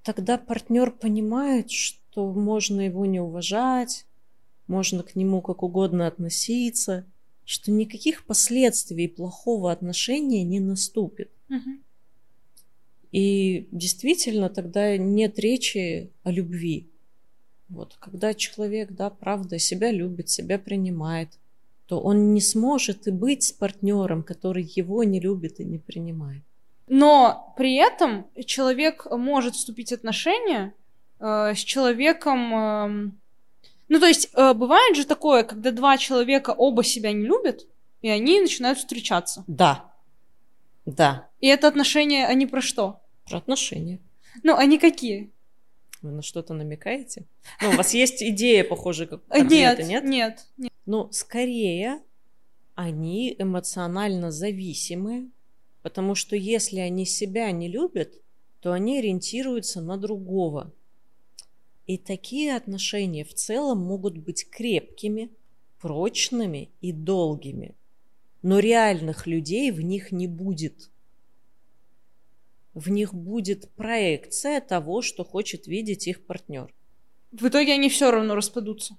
тогда партнер понимает, что можно его не уважать, можно к нему как угодно относиться, что никаких последствий плохого отношения не наступит. Угу. И действительно тогда нет речи о любви. Вот, когда человек, да, правда, себя любит, себя принимает, то он не сможет и быть с партнером, который его не любит и не принимает. Но при этом человек может вступить в отношения э, с человеком... Э, ну, то есть, э, бывает же такое, когда два человека оба себя не любят, и они начинают встречаться. Да. Да. И это отношения, они про что? Про отношения. Ну, они какие? Вы на что-то намекаете? Ну, у вас есть идея, похоже, как нет, нет? Нет, нет. Ну, скорее, они эмоционально зависимы Потому что если они себя не любят, то они ориентируются на другого. И такие отношения в целом могут быть крепкими, прочными и долгими. Но реальных людей в них не будет. В них будет проекция того, что хочет видеть их партнер. В итоге они все равно распадутся.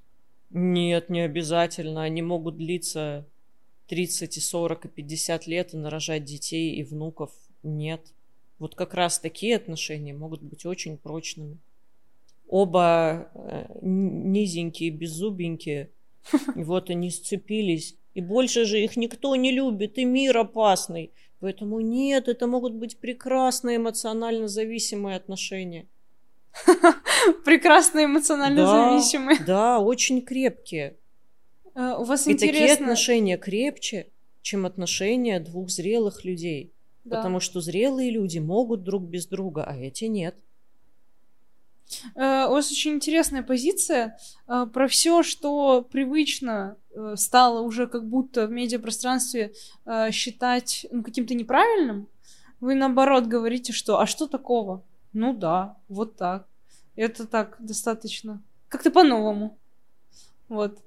Нет, не обязательно. Они могут длиться 30 и 40 и 50 лет и нарожать детей и внуков нет. Вот как раз такие отношения могут быть очень прочными. Оба э, низенькие, беззубенькие, и [LAUGHS] вот они сцепились. И больше же их никто не любит, и мир опасный. Поэтому нет, это могут быть прекрасные эмоционально зависимые отношения. [LAUGHS] Прекрасные эмоционально зависимые. Да, очень крепкие. Э, у вас и такие отношения крепче, чем отношения двух зрелых людей. Потому что зрелые люди могут друг без друга, а эти нет. Э, у вас очень интересная позиция э, про все, что привычно стало уже как будто в медиапространстве считать ну, каким-то неправильным. Вы наоборот говорите, что а что такого? Ну да, вот так. Это так достаточно. Как-то по-новому. Вот.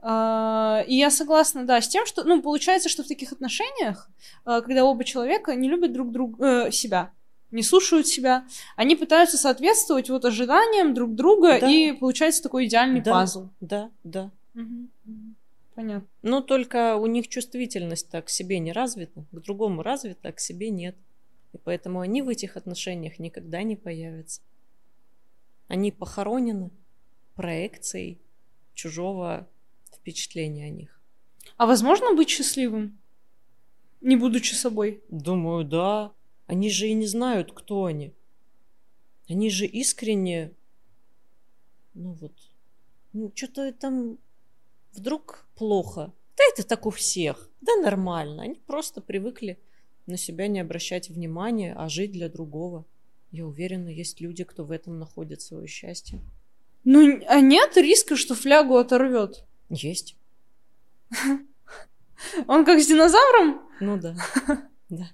А, и я согласна, да, с тем, что, ну, получается, что в таких отношениях, когда оба человека не любят друг друга, э, себя, не слушают себя, они пытаются соответствовать вот ожиданиям друг друга, Да. и получается такой идеальный Да. пазл. Да, да. Мгм. Понятно. Но только у них чувствительность-то к себе не развита, к другому развита, а к себе нет. И поэтому они в этих отношениях никогда не появятся. Они похоронены проекцией чужого впечатления о них. А возможно быть счастливым, не будучи собой? Думаю, да. Они же и не знают, кто они. Они же искренне, ну вот, ну что-то там вдруг плохо. Да это так у всех. Да нормально. Они просто привыкли на себя не обращать внимания, а жить для другого. Я уверена, есть люди, кто в этом находит свое счастье. Ну, а нет риска, что флягу оторвет? Есть. Он как с динозавром? Ну да. [LAUGHS] Да.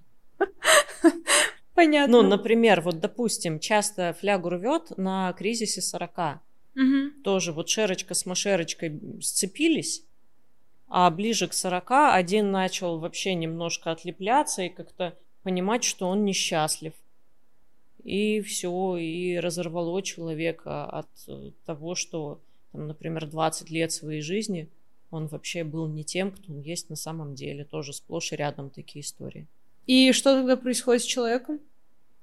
[LAUGHS] Понятно. Ну, например, вот, допустим, часто флягу рвет на кризисе 40. Мгм. тоже вот Шерочка с Машерочкой сцепились, а ближе к 40 один начал вообще немножко отлепляться и как-то понимать, что он несчастлив. И все, и разорвало человека от э, того, что, там, например, 20 лет своей жизни он вообще был не тем, кто он есть на самом деле. Тоже сплошь и рядом такие истории. И что тогда происходит с человеком?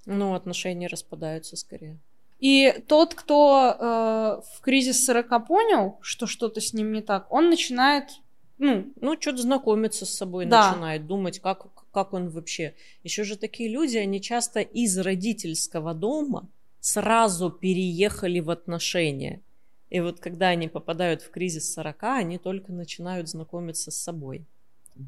Ну, отношения распадаются скорее. И тот, кто э, в кризис 40 понял, что что-то с ним не так, он начинает, ну, Ну, что-то знакомиться с собой Да. начинает, думать, как, как он вообще. Еще же такие люди, они часто из родительского дома сразу переехали в отношения. И вот когда они попадают в кризис 40, они только начинают знакомиться с собой.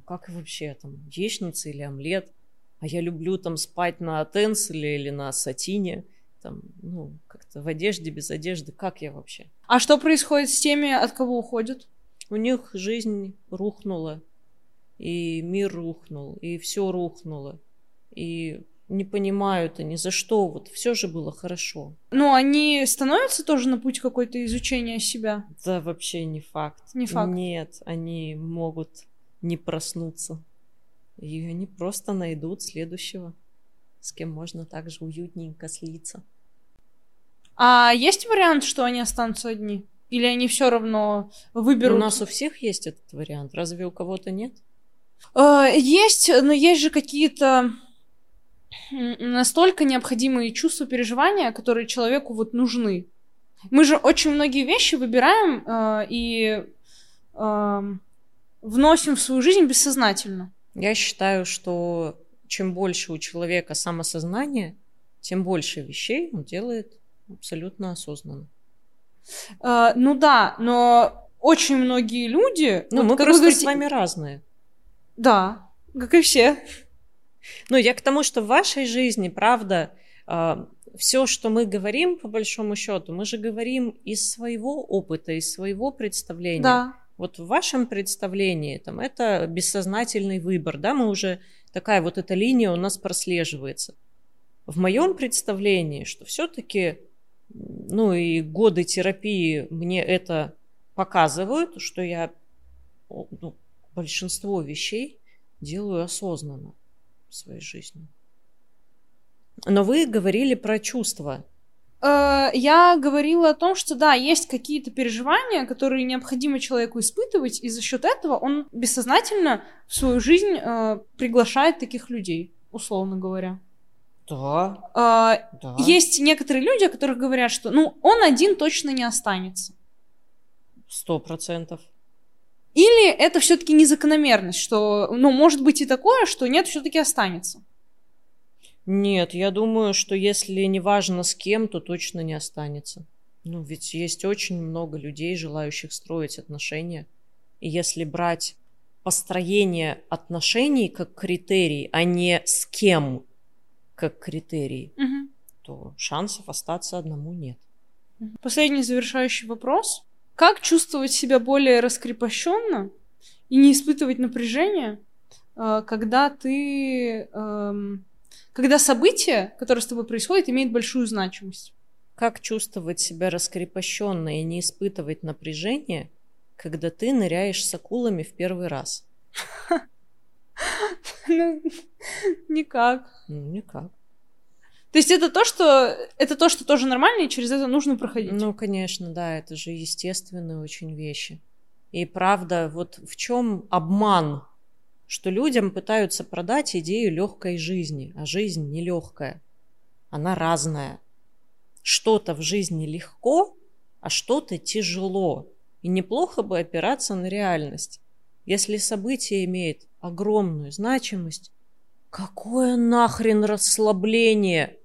Как вообще там, яичница или омлет? А я люблю там спать на тенселе или на сатине. Там, ну, как-то в одежде, без одежды. Как я вообще? а что происходит с теми, от кого уходят? У них жизнь рухнула, и мир рухнул, и все рухнуло. И не понимают они, за что. Вот все же было хорошо. Ну, они становятся тоже на путь какой-то изучения себя. Да вообще не факт. Не факт. Нет, они могут не проснуться. И они просто найдут следующего, с кем можно также уютненько слиться. А есть вариант, что они останутся одни? Или они все равно выберут? У нас у всех есть этот вариант. Разве у кого-то нет? Э, Есть, но есть же какие-то настолько необходимые чувства, переживания, которые человеку вот нужны. Мы же очень многие вещи выбираем э, и эм, вносим в свою жизнь бессознательно. Я считаю, что чем больше у человека самосознания, тем больше вещей он делает абсолютно осознанно. Э, ну да, но очень многие люди... Ну, вот мы как просто говорите- с вами разные. Да, как и все. Ну, я к тому, что в вашей жизни, правда, все, что мы говорим, по большому счету, мы же говорим из своего опыта, из своего представления. Да. Вот в вашем представлении там это бессознательный выбор, да, мы уже такая вот эта линия у нас прослеживается. В моем представлении, что все-таки, ну и годы терапии мне это показывают, что я ну, большинство вещей делаю осознанно в своей жизни. Но вы говорили про чувства. Э, Я говорила о том, что да, есть какие-то переживания, которые необходимо человеку испытывать, и за счет этого он бессознательно в свою жизнь э, приглашает таких людей, условно говоря. Да, Э, да. Есть некоторые люди, о которых говорят, что ну он один точно не останется. Сто процентов. Или это все-таки незакономерность, что ну может быть и такое, что нет, все-таки останется. Нет, я думаю, что если не важно с кем, то точно не останется. Ну, ведь есть очень много людей, желающих строить отношения. И если брать построение отношений как критерий, а не с кем как критерий, Мгм. то шансов остаться одному нет. Последний завершающий вопрос. Как чувствовать себя более раскрепощенно и не испытывать напряжения, э, когда ты, эм, когда событие, которое с тобой происходит, имеет большую значимость? Как чувствовать себя раскрепощенно и не испытывать напряжения, когда ты ныряешь с акулами в первый раз? [LAUGHS] Ну, никак. Ну, никак. То есть это то, что это то, что тоже нормально, и через это нужно проходить. Ну, конечно, да, это же естественные очень вещи. И правда, вот в чем обман, что людям пытаются продать идею легкой жизни, а жизнь нелегкая. Она разная. Что-то в жизни легко, а что-то тяжело. И неплохо бы опираться на реальность. Если событие имеет огромную значимость, какое нахрен расслабление?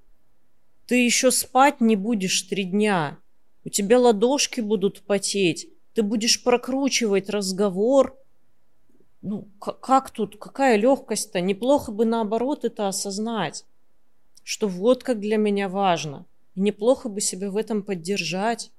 Ты еще спать не будешь три дня. У тебя ладошки будут потеть. Ты будешь прокручивать разговор. Ну, как тут, какая легкость-то? Неплохо бы наоборот это осознать, что вот как для меня важно. И неплохо бы себя в этом поддержать,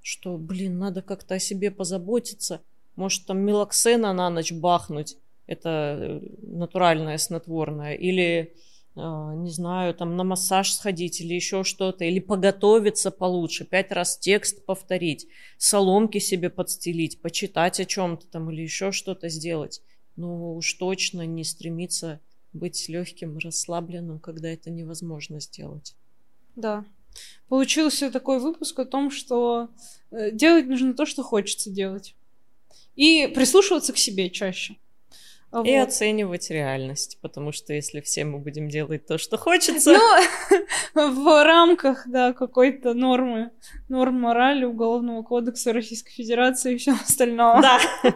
что, блин, надо как-то о себе позаботиться. Может, там мелоксена на ночь бахнуть, это э, натуральное снотворное, или не знаю, там на массаж сходить или еще что-то, или поготовиться получше, пять раз текст повторить, соломки себе подстелить, почитать о чем-то там или еще что-то сделать. Ну уж точно не стремиться быть легким, расслабленным, когда это невозможно сделать. Да. Получился такой выпуск о том, что э, делать нужно то, что хочется делать. И прислушиваться к себе чаще. Вот. И оценивать реальность, потому что если все мы будем делать то, что хочется... Ну, [LAUGHS] в рамках, да, какой-то нормы, норм морали Уголовного кодекса Российской Федерации и все остальное. Да. [LAUGHS]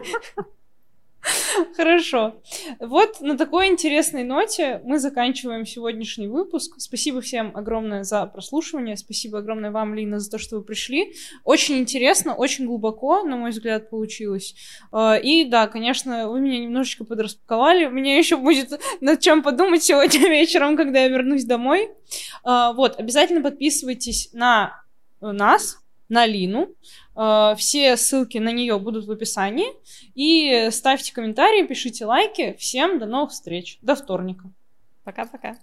[LAUGHS] Хорошо. Вот на такой интересной ноте мы заканчиваем сегодняшний выпуск. Спасибо всем огромное за прослушивание. Спасибо огромное вам, Лина, за то, что вы пришли. Очень интересно, очень глубоко, на мой взгляд, получилось. А, и да, конечно, вы меня немножечко подраспаковали. У меня еще будет над чем подумать сегодня [LAUGHS] вечером, когда я вернусь домой. А, вот, обязательно подписывайтесь на нас, на Лину. Э, все ссылки на нее будут в описании. И ставьте комментарии, пишите лайки. Всем до новых встреч. До вторника. Пока-пока.